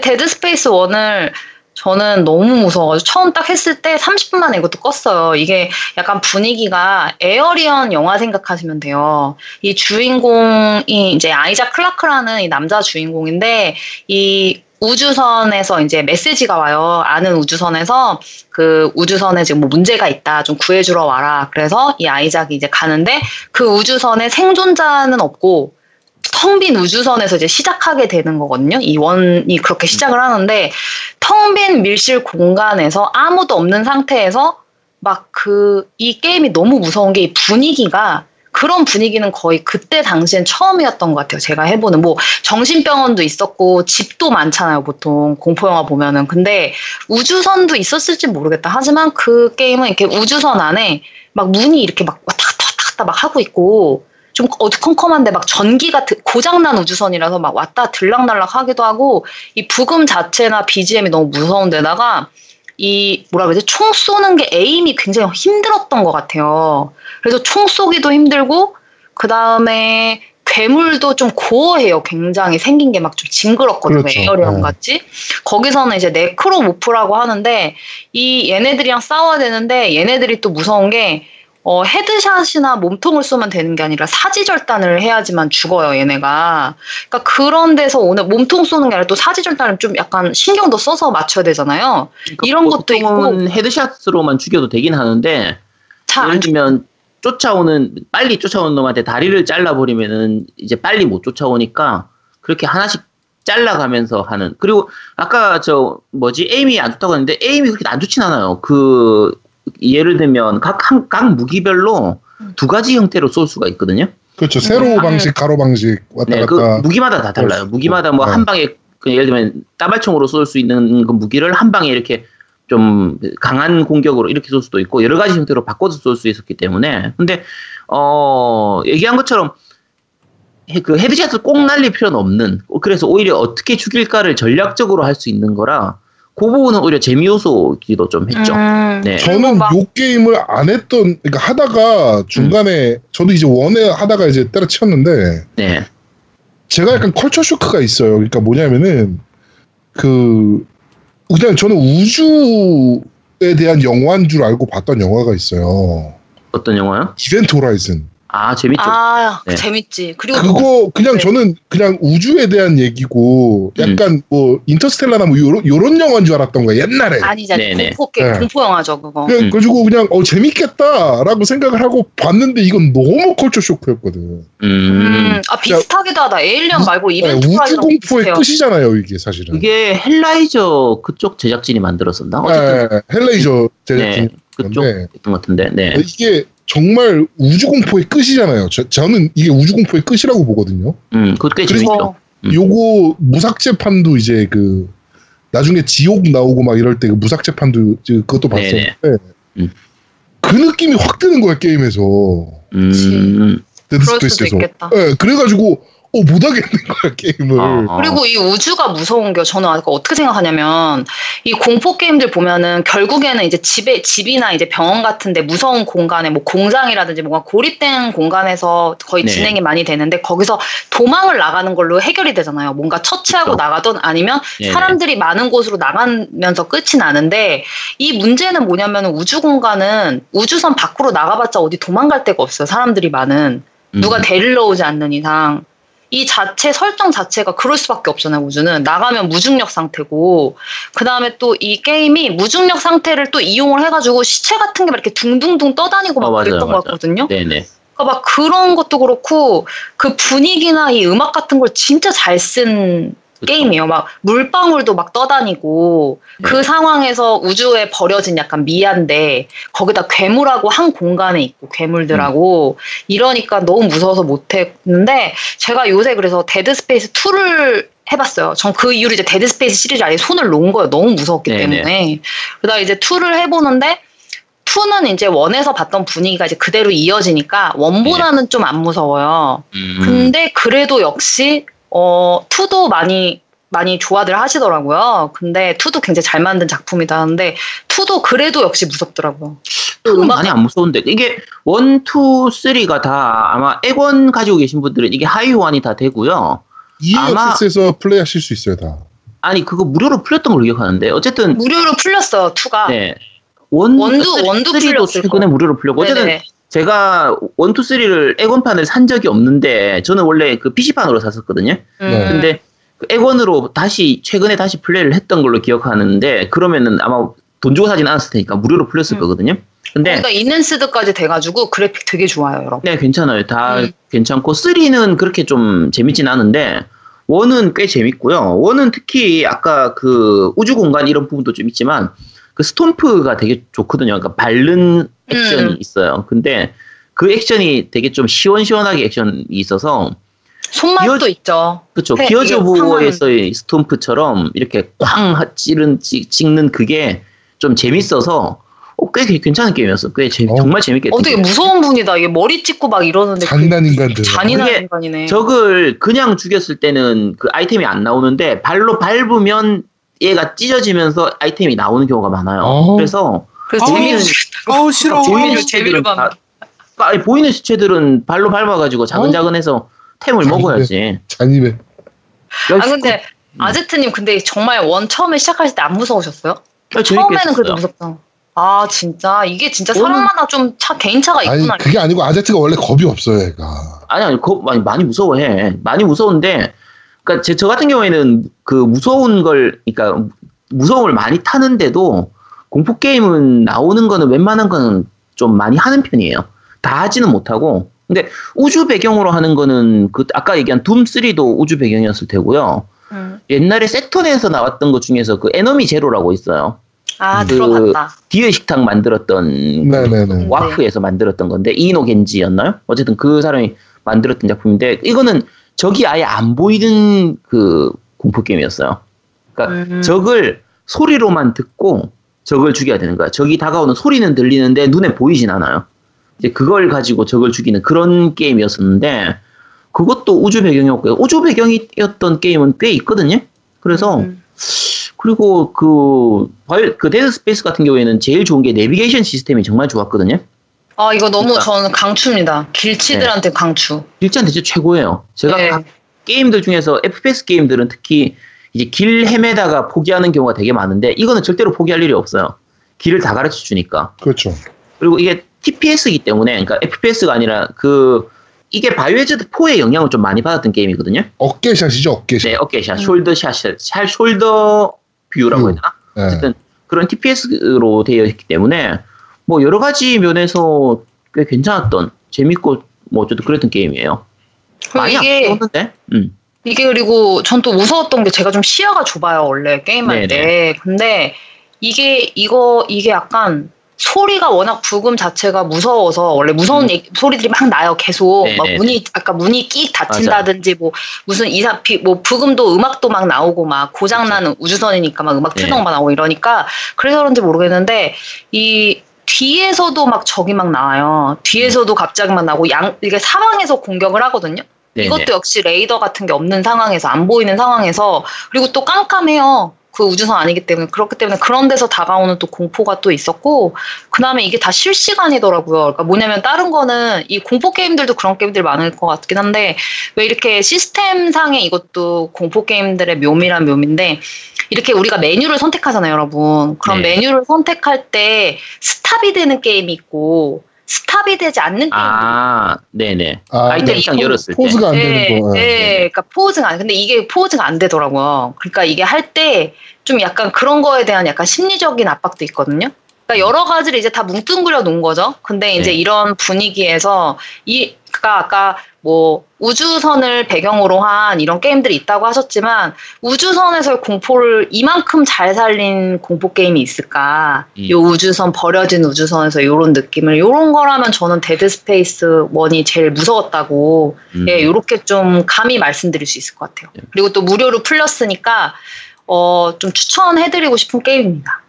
Speaker 2: Dead Space 1을 저는 너무 무서워가지고 처음 딱 했을 때 30분 만에 이것도 껐어요. 이게 약간 분위기가 에어리언 영화 생각하시면 돼요. 이 주인공이 이제 아이자 클라크라는 이 남자 주인공인데 이 우주선에서 이제 메시지가 와요. 아는 우주선에서 그 우주선에 지금 뭐 문제가 있다. 좀 구해주러 와라. 그래서 이 아이작이 이제 가는데 그 우주선에 생존자는 없고 텅빈 우주선에서 이제 시작하게 되는 거거든요. 이 원이 그렇게 시작을 하는데 텅 빈 밀실 공간에서 아무도 없는 상태에서 막 그 이 게임이 너무 무서운 게 이 분위기가 그런 분위기는 거의 그때 당시엔 처음이었던 것 같아요. 제가 해보는 뭐 정신병원도 있었고 집도 많잖아요. 보통 공포 영화 보면은 근데 우주선도 있었을지 모르겠다. 하지만 그 게임은 이렇게 우주선 안에 막 문이 이렇게 막 왔다 갔다 왔다 갔다 막 하고 있고 좀 어두컴컴한데 막 전기가 고장난 우주선이라서 막 왔다 들락날락 하기도 하고 이 부금 자체나 BGM이 너무 무서운 데다가 이 뭐라 그러지 총 쏘는 게 aim이 굉장히 힘들었던 것 같아요. 그래서 총 쏘기도 힘들고 그 다음에 괴물도 좀 gore해요. 굉장히 생긴 게 막 좀 징그럽거든요. 그렇죠. Alien 네. 같이. 거기서는 이제 Necromorph라고 하는데 이 얘네들이랑 싸워야 되는데 얘네들이 또 무서운 게 어, headshot이나 몸통을 쏘면 되는 게 아니라 사지절단을 해야지만 죽어요, 얘네가. 그러니까 그런 데서 오늘 몸통 쏘는 게 아니라 또 사지절단을 좀 약간 신경도 써서 맞춰야 되잖아요. 그러니까 이런 것도 있고.
Speaker 4: 헤드샷으로만 죽여도 되긴 하는데, 예를 들면 쫓아오는 빨리 쫓아오는 놈한테 다리를 잘라버리면은 이제 빨리 못 쫓아오니까 그렇게 하나씩 잘라가면서 하는 그리고 아까 저 뭐지 에임이 안 좋다고 했는데 에임이 그렇게 안 좋진 않아요 그 예를 들면 각, 한, 각 무기별로 두 가지 형태로 쏠 수가 있거든요.
Speaker 1: 그렇죠. 세로 음. 방식, 가로 방식 왔다
Speaker 4: 네,
Speaker 1: 갔다.
Speaker 4: 그 무기마다 다 달라요. 무기마다 뭐한 네. 방에 그 예를 들면 따발총으로 쏠 수 있는 그 무기를 한 방에 이렇게 좀 강한 공격으로 이렇게 쏠 수도 있고 여러 가지 형태로 바꿔서 쏠 수 있었기 때문에 근데 어 얘기한 것처럼 그 헤드샷을 꼭 날릴 필요는 없는 그래서 오히려 어떻게 죽일까를 전략적으로 할 수 있는 거라 그 부분은 오히려 재미 요소기도 좀 했죠. 음,
Speaker 1: 네. 저는 요 게임을 안 했던, 그러니까 하다가 중간에 음. 저도 이제 원에 하다가 이제 때려치웠는데, 네. 제가 약간 컬처 쇼크가 있어요. 그러니까 뭐냐면은 그 그냥 저는 우주에 대한 영화인 줄 알고 봤던 영화가 있어요.
Speaker 4: 어떤 영화요?
Speaker 1: 이벤트 호라이즌.
Speaker 4: 아 재밌죠.
Speaker 2: 아 네. 재밌지. 그리고
Speaker 1: 그거 그냥 네. 저는 그냥 우주에 대한 얘기고 약간 음. 뭐 인터스텔라나 뭐 요런 요런 영화인 줄 알았던 거야 옛날에.
Speaker 2: 아니죠. 공포 게 네. 공포 영화죠 그거.
Speaker 1: 그냥 음. 그래가지고 그냥 어 재밌겠다라고 생각을 하고 봤는데 이건 너무 culture shock였거든. 음.
Speaker 2: 음. 아 비슷하기도 하다. Alien 말고 이벤트
Speaker 1: 네, 우주 공포의 비슷해요. 끝이잖아요 이게 사실은.
Speaker 4: 이게 Hellraiser 그쪽 제작진이 만들었었나?
Speaker 1: 어쨌든 네, Hellraiser 제작진.
Speaker 4: 네, 그쪽 했던 것 같은데. 네.
Speaker 1: 이게 정말 우주 공포의 끝이잖아요. 저, 저는 이게 우주 공포의 끝이라고 보거든요.
Speaker 4: 음, 그것도 꽤 재밌죠.
Speaker 1: 음. 요거 무삭제판도 이제 그 나중에 지옥 나오고 막 이럴 때 그 무삭제판도 그것도 봤었는데 음. 그 느낌이 확 드는 거야 게임에서.
Speaker 4: 음.
Speaker 1: 데드 스페이스에서. 네, 그래가지고 어, 못하겠는 거야, 게임을. 아,
Speaker 2: 아. 그리고 이 우주가 무서운 게 저는 아까 어떻게 생각하냐면, 이 공포 게임들 보면은 결국에는 이제 집에, 집이나 이제 병원 같은데 무서운 공간에 뭐 공장이라든지 뭔가 고립된 공간에서 거의 네. 진행이 많이 되는데, 거기서 도망을 나가는 걸로 해결이 되잖아요. 뭔가 처치하고 그렇죠. 나가던 아니면 네. 사람들이 많은 곳으로 나가면서 끝이 나는데, 이 문제는 뭐냐면 우주 공간은 우주선 밖으로 나가봤자 어디 도망갈 데가 없어요. 사람들이 많은. 누가 음. 데리러 오지 않는 이상. 이 자체 설정 자체가 그럴 수밖에 없잖아요 우주는 나가면 무중력 상태고 그 다음에 또 이 게임이 무중력 상태를 또 이용을 해가지고 시체 같은 게 막 이렇게 둥둥둥 떠다니고 막 어, 그랬던 것 같거든요.
Speaker 4: 네네.
Speaker 2: 그러니까 막 그런 것도 그렇고 그 분위기나 이 음악 같은 걸 진짜 잘 쓴 게임이에요. 막 물방울도 막 떠다니고 네. 그 상황에서 우주에 버려진 약간 미안데 거기다 괴물하고 한 공간에 있고 괴물들하고 음. 이러니까 너무 무서워서 못했는데 제가 요새 그래서 데드 스페이스 2를 해봤어요. 전 그 이후로 이제 데드 스페이스 시리즈 아예 손을 놓은 거예요. 너무 무서웠기 네네. 때문에. 그러다 이제 2를 해보는데 2는 이제 one에서 봤던 분위기가 이제 그대로 이어지니까 one보다는 네. 좀 안 무서워요. 음. 근데 그래도 역시 어, two도 많이 많이 좋아들 하시더라고요. 근데 two도 굉장히 잘 만든 작품이다 하는데 two도 그래도 역시 무섭더라고요.
Speaker 4: 또 음악 많이 안 무서운데 이게 one, two, three가 다 아마 엑원 가지고 계신 분들은 이게 하위 호환이 다 되고요.
Speaker 1: XSS에서 플레이하실 수 있어요 다.
Speaker 4: 아니 그거 무료로 풀렸던 걸로 기억하는데 어쨌든
Speaker 2: 무료로 풀렸어요 two가.
Speaker 4: 네. one, one도 one도 풀렸을 최근에 무료로 풀렸고 어쨌든 네네. 제가 one two three를 엑원판을 산 적이 없는데 저는 원래 그 PC판으로 샀었거든요. 음. 네. 근데 그 엑원으로 다시 최근에 다시 플레이를 했던 걸로 기억하는데 그러면은 아마 돈 주고 사진 않았을 테니까 무료로 풀렸을 음. 거거든요.
Speaker 2: 근데 그러니까 enhanced까지 돼가지고 그래픽 되게 좋아요, 여러분.
Speaker 4: 네, 괜찮아요. 다 음. 괜찮고 3는 그렇게 좀 재밌진 않은데 원은 꽤 재밌고요. 원은 특히 아까 그 우주 공간 이런 부분도 좀 있지만 그 스톰프가 되게 좋거든요. 그러니까 밟는 액션이 음. 있어요. 근데 그 액션이 되게 좀 시원시원하게 액션이 있어서
Speaker 2: 손맛도 기어, 있죠.
Speaker 4: 그렇죠. 기어즈 보어에서의 스톰프처럼 이렇게 꽝 찌른 찍는 그게 좀 재밌어서 어, 꽤 괜찮은 게임이었어. 꽤 재, 어. 정말 재밌게.
Speaker 2: 어, 되게 무서운 분이다. 이게 머리 찍고 막 이러는데.
Speaker 1: 잔인한 그, 인간들.
Speaker 2: 잔인한 인간이네.
Speaker 4: 적을 그냥 죽였을 때는 그 아이템이 안 나오는데 발로 밟으면 얘가 찢어지면서 아이템이 나오는 경우가 많아요. 어. 그래서
Speaker 3: 재미는 어 싫어.
Speaker 4: 보이는 시체들은 다, 아니, 보이는 시체들은 발로 밟아가지고 자근자근해서 어? 템을 잔입해. 먹어야지.
Speaker 1: 잔입해.
Speaker 2: 아 근데 음. 아제트님 근데 정말 원 처음에 시작하실 때 안 무서우셨어요? 아, 처음에는 그래도 무섭다. 아 진짜 이게 진짜 사람마다 좀 차, 개인차가 있구나.
Speaker 1: 아니 그게 아니고 아제트가 원래 겁이 없어요, 얘가.
Speaker 4: 아니 아니 겁 많이 많이 무서워해. 많이 무서운데 그러니까 제, 저 같은 경우에는 그 무서운 걸, 그러니까 무서움을 많이 타는데도 공포 게임은 나오는 거는 웬만한 거는 좀 많이 하는 편이에요. 다 하지는 못하고. 근데 우주 배경으로 하는 거는 그 아까 얘기한 둠 3도 우주 배경이었을 테고요. 음. 옛날에 세턴에서 나왔던 것 중에서 그 에너미 제로라고 있어요.
Speaker 2: 아, 그 들어봤다.
Speaker 4: 디에 식탁 만들었던 네네네. 와프에서 만들었던 건데 이노 겐지였나요? 어쨌든 그 사람이 만들었던 작품인데 이거는 적이 아예 안 보이는 그 공포 게임이었어요. 그러니까 음. 적을 소리로만 듣고 적을 죽여야 되는 거야. 적이 다가오는 소리는 들리는데 눈에 보이진 않아요. 이제 그걸 가지고 적을 죽이는 그런 게임이었었는데 그것도 우주 배경이었고요. 우주 배경이었던 게임은 꽤 있거든요. 그래서 음. 그리고 그, 그 데드 스페이스 같은 경우에는 제일 좋은 게 내비게이션 시스템이 정말 좋았거든요.
Speaker 2: 아 이거 너무 그러니까. 저는 강추입니다. 길치들한테 네. 강추.
Speaker 4: 길치한테 진짜 최고예요. 제가 네. 게임들 중에서 FPS 게임들은 특히 이제 길 헤매다가 포기하는 경우가 되게 많은데 이거는 절대로 포기할 일이 없어요. 길을 다 가르쳐 주니까.
Speaker 1: 그렇죠.
Speaker 4: 그리고 이게 TPS이기 때문에 그러니까 FPS가 아니라 그 이게 바이오하자드 4의 영향을 좀 많이 받았던 게임이거든요.
Speaker 1: 어깨샷이죠, 어깨샷.
Speaker 4: 네, 어깨샷, shoulder shot, 샬 shoulder 뷰라고 해야 되나? 네. 어쨌든 그런 TPS로 되어 있기 때문에 뭐 여러 가지 면에서 꽤 괜찮았던 재밌고 뭐 어쨌든 그랬던 게임이에요. 많이 이게 안먹는데 음.
Speaker 2: 이게 그리고 전 또 무서웠던 게 제가 좀 시야가 좁아요 원래 게임할 네네. 때. 근데 이게 이거 이게 약간 소리가 워낙 부금 자체가 무서워서 원래 무서운 음. 얘기, 소리들이 막 나요 계속 네네네. 막 네, 문이 네. 아까 문이 끽 닫힌다든지 맞아. 뭐 무슨 이사피 뭐 부금도 음악도 막 나오고 막 고장나는 우주선이니까 막 음악 네. 거 나오고 이러니까 그래서 그런지 모르겠는데 이 뒤에서도 막 적이 막 나와요 뒤에서도 갑자기 막 나오고 양 이게 사방에서 공격을 하거든요 네네. 이것도 역시 레이더 같은 게 없는 상황에서 안 보이는 상황에서 그리고 또 깜깜해요 그 우주선 아니기 때문에 그렇기 때문에 그런 데서 다가오는 또 공포가 또 있었고 그 다음에 이게 다 실시간이더라고요. 그러니까 뭐냐면 다른 거는 이 공포 게임들도 그런 게임들 많을 것 같긴 한데 왜 이렇게 시스템상의 이것도 공포 게임들의 묘미란 묘미인데 이렇게 우리가 메뉴를 선택하잖아요, 여러분. 그럼 네. 메뉴를 선택할 때 스탑이 되는 게임이 있고 스탑이 되지 않는 게임.
Speaker 4: 아, 네네. 아, 아이템창 열었을
Speaker 1: 때. pause가 안 되는 네, 거.
Speaker 2: 네, 네, 그러니까 pause가 안. 근데 이게 pause가 안 되더라고요. 그러니까 이게 할 때 좀 약간 그런 거에 대한 약간 심리적인 압박도 있거든요. 그러니까 여러 가지를 이제 다 뭉뚱그려 놓은 거죠. 근데 이제 네. 이런 분위기에서 이 그러니까 아까 뭐 우주선을 배경으로 한 이런 게임들이 있다고 하셨지만 우주선에서의 공포를 이만큼 잘 살린 공포 게임이 있을까? 음. 요 우주선 버려진 우주선에서 요런 느낌을 요런 거라면 저는 데드 스페이스 one이 제일 무서웠다고 음. 예, 요렇게 좀 감히 말씀드릴 수 있을 것 같아요. 예. 그리고 또 무료로 풀렸으니까 어, 좀 추천해드리고 싶은 게임입니다.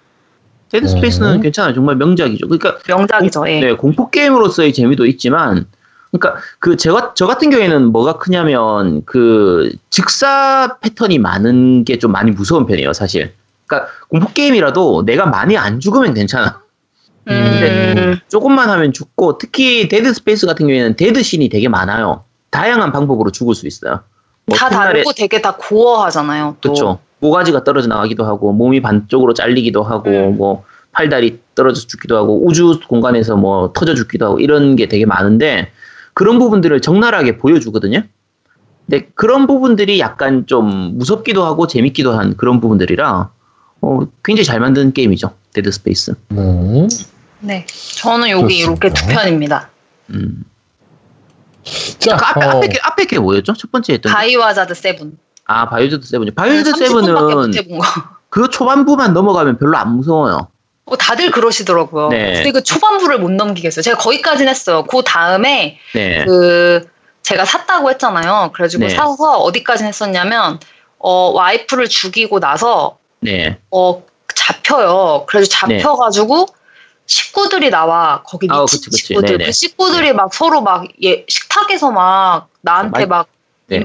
Speaker 4: 데드 스페이스는 음. 괜찮아요. 정말 명작이죠. 그러니까
Speaker 2: 명작이죠. 예.
Speaker 4: 네, 공포 게임으로서의 재미도 있지만 그러니까 그 제가 저 같은 경우에는 뭐가 크냐면 그 즉사 패턴이 많은 게 좀 많이 무서운 편이에요, 사실. 그러니까 공포 게임이라도 내가 많이 안 죽으면 괜찮아. 근데 음. 조금만 하면 죽고 특히 데드 스페이스 같은 경우에는 dead scene이 되게 많아요. 다양한 방법으로 죽을 수 있어요.
Speaker 2: 뭐 다 다르고 되게 다 고어하잖아요.
Speaker 4: 그렇죠. 모가지가 떨어져 나가기도 하고 몸이 반쪽으로 잘리기도 하고 음. 뭐 팔다리 떨어져 죽기도 하고 우주 공간에서 뭐 터져 죽기도 하고 이런 게 되게 많은데 그런 부분들을 적나라하게 보여주거든요. 근데 그런 부분들이 약간 좀 무섭기도 하고 재밌기도 한 그런 부분들이라 어, 굉장히 잘 만든 게임이죠. 데드 스페이스.
Speaker 2: 네. 네. 저는 여기 이렇게 두 편입니다. 음.
Speaker 4: 자, 그 앞에, 어... 앞에, 게, 앞에 게 뭐였죠? 첫 번째 했던
Speaker 2: 바이오하자드 세븐.
Speaker 4: 아, 바이오하자드 seven. 바이오하자드 seven은 그 초반부만 넘어가면 별로 안 무서워요.
Speaker 2: 어, 다들 그러시더라고요. 네. 근데 그 초반부를 못 넘기겠어요. 제가 거기까지는 했어요. 그 다음에 네. 그 제가 샀다고 했잖아요. 그래가지고 네. 사서 어디까지 했었냐면 어 와이프를 죽이고 나서 네. 어 잡혀요. 그래서 잡혀가지고 식구들이 나와 거기 미친 아, 그치, 그치. 식구들 네네. 그 식구들이 네. 막 서로 막 예, 식탁에서 막 나한테 막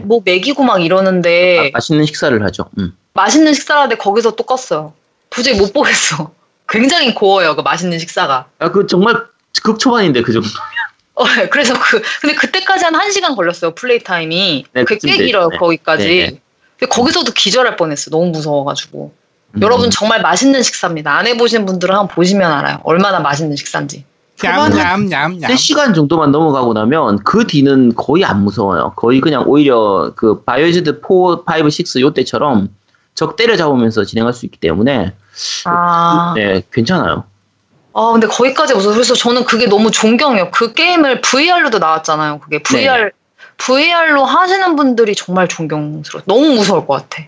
Speaker 2: 뭐 네. 먹이고 막 이러는데
Speaker 4: 아, 맛있는 식사를 하죠. 음.
Speaker 2: 맛있는 식사를 하는데 거기서 또 껐어요. 도저히 못 보겠어. (laughs) 굉장히 고워요. 그 맛있는 식사가.
Speaker 4: 아, 그 정말 극 초반인데 그 정도. (laughs)
Speaker 2: 어, 네. 그래서 그 근데 그때까지 한 1 시간 걸렸어요. 플레이 타임이. 네, 그게 꽤 길어요. 네. 거기까지. 네, 네. 근데 거기서도 기절할 뻔했어. 너무 무서워 가지고. 음. 여러분 정말 맛있는 식사입니다. 안 해보신 분들은 한번 보시면 알아요. 얼마나 맛있는 식사인지.
Speaker 3: 냠냠냠냠.
Speaker 4: 3시간 정도만 넘어가고 나면 그 뒤는 거의 안 무서워요. 거의 그냥 오히려 그 바이오즈드 4, 5, 6 요때처럼 적 때려잡으면서 진행할 수 있기 때문에 아. 네, 괜찮아요.
Speaker 2: 아, 근데 거기까지 무서워. 그래서 저는 그게 너무 존경해요. 그 게임을 VR로도 나왔잖아요. 그게 VR, 네. VR로 하시는 분들이 정말 존경스러워. 너무 무서울 것 같아.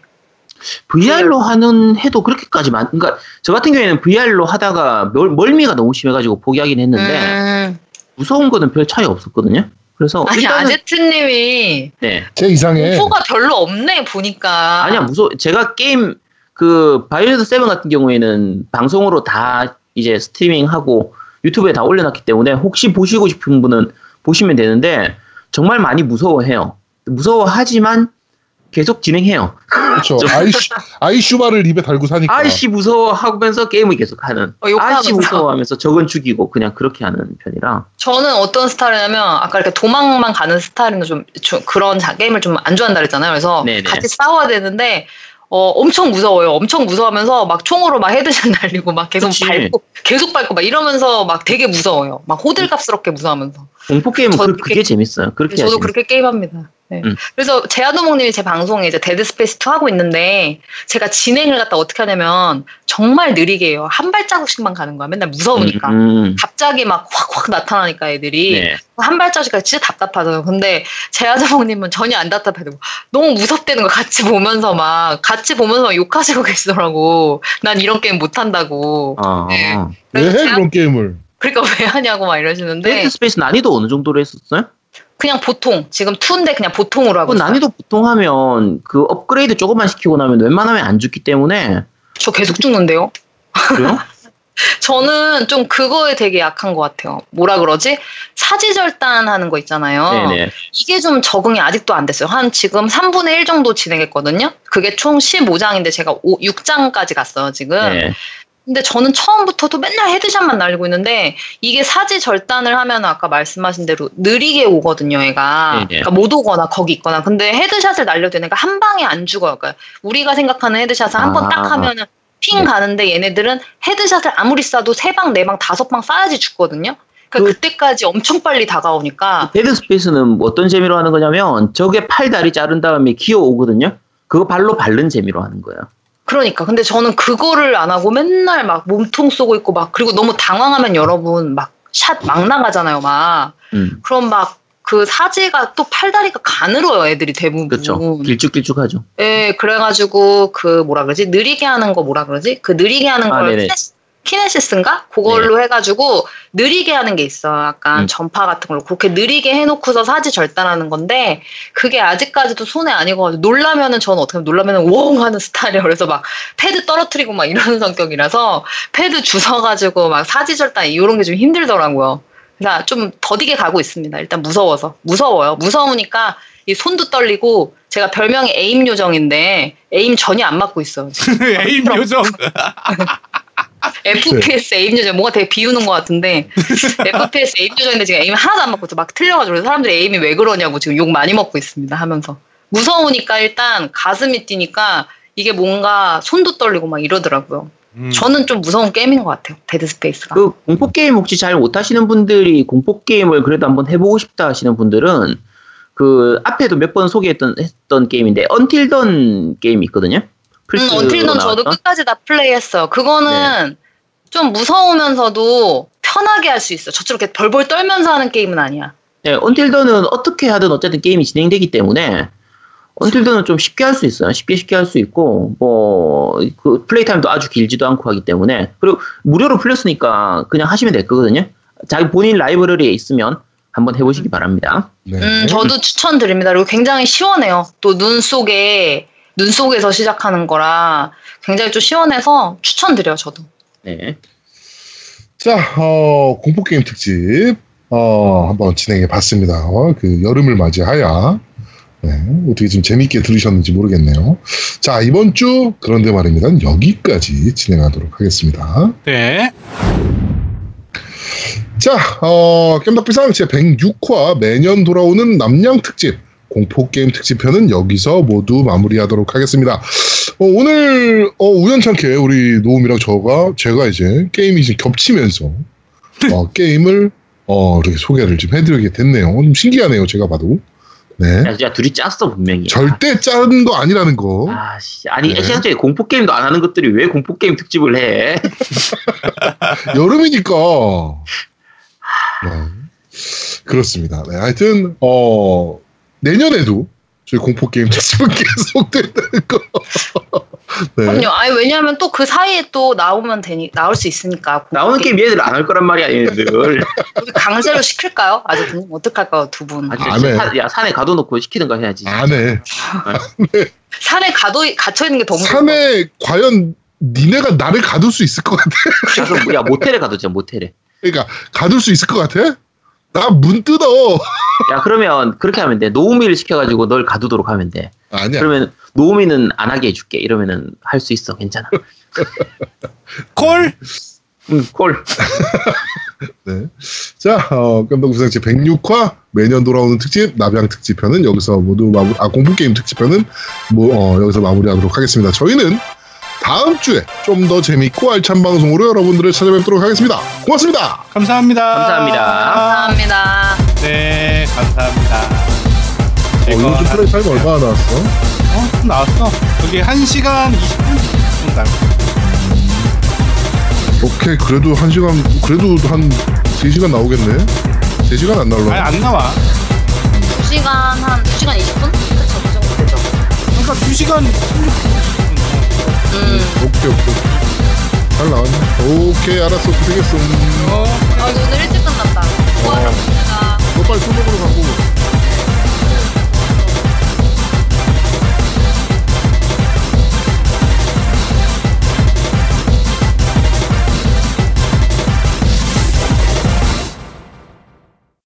Speaker 4: VR로 하는 해도 그렇게까지만, 그러니까 저 같은 경우에는 VR로 하다가 멀, 멀미가 너무 심해가지고 포기하긴 했는데 음. 무서운 거는 별 차이 없었거든요. 그래서
Speaker 2: 아니 일단은, 아제트님이
Speaker 1: 네. 제 이상해.
Speaker 2: 공포가 별로 없네 보니까.
Speaker 4: 아니야 무서. 제가 게임 그 바이오하자드 seven 같은 경우에는 방송으로 다 이제 스트리밍하고 유튜브에 다 올려놨기 때문에 혹시 보시고 싶은 분은 보시면 되는데 정말 많이 무서워해요. 무서워하지만 계속 진행해요.
Speaker 1: 그렇죠. 아이씨, 아이씨바를 입에 달고 사니까.
Speaker 4: 아이씨 무서워하면서 게임을 계속 하는. 어, 아이씨 무서워하면서 적은 죽이고 그냥 그렇게 하는 편이라.
Speaker 2: 저는 어떤 스타일이냐면 아까 이렇게 도망만 가는 스타일은 좀, 좀 그런 게임을 좀 안 좋아한다 그랬잖아요. 그래서 네네. 같이 싸워야 되는데 어, 엄청 무서워요. 엄청 무서워하면서 막 총으로 막 headshot 날리고 막 계속 그치. 밟고 계속 밟고 막 이러면서 막 되게 무서워요. 막 호들갑스럽게 무서워하면서.
Speaker 4: 공포 게임은 그, 그게 재밌어요. 그렇게
Speaker 2: 저도 그렇게 게임합니다. 네. 음. 그래서 제아도목님이 제 방송에 이제 데드 스페이스 2 하고 있는데 제가 진행을 갖다 어떻게 하냐면 정말 느리게 해요. 한 발자국씩만 가는 거야. 맨날 무서우니까. 음, 음. 갑자기 막 확확 나타나니까 애들이 네. 한 발자국씩 가 진짜 답답하잖아요. 근데 제아도목님은 전혀 안 답답해도 너무 무섭다는 거 같이 보면서 막 같이 보면서 욕하시고 계시더라고. 난 이런 게임 못 한다고.
Speaker 1: 아, 네. 왜 해, 그런 게임을?
Speaker 2: 그러니까 왜 하냐고 막 이러시는데.
Speaker 4: Dead Space 난이도 어느 정도로 했었어요?
Speaker 2: 그냥 보통 지금 two인데 그냥 보통으로 하고
Speaker 4: 그 난이도 보통 하면 그 업그레이드 조금만 시키고 나면 웬만하면 안 죽기 때문에
Speaker 2: 저 계속 죽는데요.
Speaker 4: 그래요? (laughs)
Speaker 2: 저는 좀 그거에 되게 약한 것 같아요. 뭐라 그러지? 사지절단 하는 거 있잖아요. 네네. 이게 좀 적응이 아직도 안 됐어요. 한 지금 3분의 1 정도 진행했거든요. 그게 총 15장인데 제가 5, 6장까지 갔어요, 지금. 네. 근데 저는 처음부터도 맨날 헤드샷만 날리고 있는데 이게 사지 절단을 하면 아까 말씀하신 대로 느리게 오거든요, 얘가. 그러니까 못 오거나 거기 있거나. 근데 헤드샷을 날려도 얘가 한 방에 안 죽어요. 그러니까 우리가 생각하는 헤드샷을 한 번딱 아. 하면은 핑 네. 가는데 얘네들은 headshot을 아무리 쏴도 세 방, 네 방, 다섯 방 쏴야지 죽거든요. 그러니까 그, 때까지 엄청 빨리 다가오니까.
Speaker 4: 그 Dead Space는 어떤 재미로 하는 거냐면 저게 팔 다리 자른 다음에 기어 오거든요. 그거 발로 밟는 재미로 하는 거예요.
Speaker 2: 그러니까. 근데 저는 그거를 안 하고 맨날 막 몸통 쏘고 있고 막 그리고 너무 당황하면 여러분 막 샷 막 나가잖아요 막. 음. 그럼 막 그 사지가 또 팔다리가 가늘어요 애들이 대부분.
Speaker 4: 그렇죠 길쭉길쭉하죠.
Speaker 2: 예 그래가지고 그 뭐라 그러지? 느리게 하는 거 뭐라 그러지? 그 느리게 하는 아, 걸 키네시스인가? 그걸로 네. 해가지고 느리게 하는 게 있어. 약간 음. 전파 같은 걸로. 그렇게 느리게 해놓고서 사지 절단하는 건데 그게 아직까지도 손에 아니고 놀라면은 저는 어떻게 놀라면은 웡 하는 스타일이에요. 그래서 막 패드 떨어뜨리고 막 이런 (laughs) 성격이라서 패드 주워가지고 막 사지 절단 이런 게 좀 힘들더라고요. 그래서 좀 더디게 가고 있습니다. 일단 무서워서. 무서워요. 무서우니까 이 손도 떨리고 제가 별명이 aim 요정인데 aim 전혀 안 맞고 있어요. (laughs)
Speaker 3: aim 요정. (laughs) (laughs)
Speaker 2: FPS 네. aim 요정 뭔가 되게 비우는 것 같은데 (laughs) FPS aim 요정인데 지금 aim 하나도 안 맞고 막 틀려가지고 사람들이 aim이 왜 그러냐고 지금 욕 많이 먹고 있습니다 하면서 무서우니까 일단 가슴이 뛰니까 이게 뭔가 손도 떨리고 막 이러더라고요. 음. 저는 좀 무서운 게임인 것 같아요. Dead Space가.
Speaker 4: 그 공포 게임 혹시 잘 못하시는 분들이 공포 게임을 그래도 한번 해보고 싶다 하시는 분들은 그 앞에도 몇 번 소개했던 했던 게임인데 언틸던 게임이 있거든요.
Speaker 2: 음, 언틸던 저도 끝까지 다 플레이했어요. 그거는 네. 좀 무서우면서도 편하게 할 수 있어. 저처럼 이렇게 벌벌 떨면서 하는 게임은 아니야.
Speaker 4: 네, 언틸던은 어떻게 하든 어쨌든 게임이 진행되기 때문에 언틸던은 좀 쉽게 할 수 있어요. 쉽게 쉽게 할 수 있고 뭐 그 플레이 타임도 아주 길지도 않고 하기 때문에 그리고 무료로 풀렸으니까 그냥 하시면 될 거거든요. 자기 본인 라이브러리에 있으면 한번 해보시기 바랍니다.
Speaker 2: 네. 음, 저도 추천드립니다. 그리고 굉장히 시원해요. 또 눈 속에 눈 속에서 시작하는 거라 굉장히 좀 시원해서 추천드려요. 저도. 네.
Speaker 1: 자, 어, 공포게임 특집, 어, 한번 진행해 봤습니다. 어, 그 여름을 맞이하여, 네, 어떻게 좀 재밌게 들으셨는지 모르겠네요. 자, 이번 주, 그런데 말입니다. 여기까지 진행하도록 하겠습니다.
Speaker 3: 네.
Speaker 1: 자, 어, 깸덕비상 제 106화 매년 돌아오는 남양 특집. 공포게임 특집편은 여기서 모두 마무리하도록 하겠습니다. 어, 오늘 어, 우연찮게 우리 노움이랑 저가 제가 이제 게임이 이제 겹치면서 어, 게임을 어, 이렇게 소개를 좀 해드리게 됐네요. 좀 신기하네요, 제가 봐도.
Speaker 4: 네. 야, 야, 둘이 짰어, 분명히.
Speaker 1: 절대 짠거 아니라는 거.
Speaker 4: 아, 씨. 아니, 네. 시간째 공포 게임도 안 하는 것들이 왜 공포 게임 특집을 해? (laughs)
Speaker 1: 여름이니까. 네. 그렇습니다. 네, 하여튼, 어, 내년에도 저희 공포 게임 특집은 계속 된다는 거.
Speaker 2: 네. 그럼요. 아니 왜냐하면 또 그 사이에 또 나오면 되니 나올 수 있으니까.
Speaker 4: 나오는 게임 얘들 안 할 거란 말이야 얘네들. (laughs)
Speaker 2: 강제로 시킬까요? 아주 어떡할까요 두 분?
Speaker 4: 안 해. 사, 야 산에 가둬놓고 시키든가 해야지.
Speaker 1: 안 해.
Speaker 2: 네. 산에 가둬 갇혀 있는 게더 무서워.
Speaker 1: 산에 과연 니네가 나를 가둘 수 있을 것 같아?
Speaker 4: 야 모텔에 가두자 모텔에.
Speaker 1: 그러니까 가둘 수 있을 것 같아? 나문 뜯어. (laughs)
Speaker 4: 야 그러면 그렇게 하면 돼. 노우미를 시켜가지고 널 가두도록 하면 돼.
Speaker 1: 아니야.
Speaker 4: 그러면 노우미는 안 하게 해줄게. 이러면은 할 수 있어. 괜찮아. (laughs)
Speaker 3: 콜.
Speaker 4: 응, 콜. (laughs)
Speaker 1: 네. 자, 어, 제 106화 매년 돌아오는 특집 나비양 특집편은 여기서 모두 마무리, 아 공포 게임 특집편은 뭐 어, 여기서 마무리하도록 하겠습니다. 저희는 다음 주에 좀 더 재밌고 알찬 방송으로 여러분들을 찾아뵙도록 하겠습니다. 고맙습니다.
Speaker 3: 감사합니다.
Speaker 4: 감사합니다.
Speaker 2: 감사합니다.
Speaker 3: 네, 감사합니다.
Speaker 1: 어, 요즘 플레이 타임 얼마나 나왔어?
Speaker 3: 어, 좀 나왔어. 여기 1시간 20분 정도
Speaker 1: 오케이, 그래도 한 시간, 그래도 한 3시간 나오겠네? 3시간 안 나올라?
Speaker 3: 아니, 안 나와.
Speaker 2: 2시간 한 2시간 20분? 그쵸 그 정도 되죠.
Speaker 3: 그러니까 2시간 36분.
Speaker 2: 음.
Speaker 1: 오케이, 오케이. 잘 나왔네. 오케이, 알았어. 고생했어. 음.
Speaker 3: 어,
Speaker 2: 아 오늘 일찍 끝났다. 수고하셨습니다.
Speaker 1: 너 빨리 술 먹으러 가고.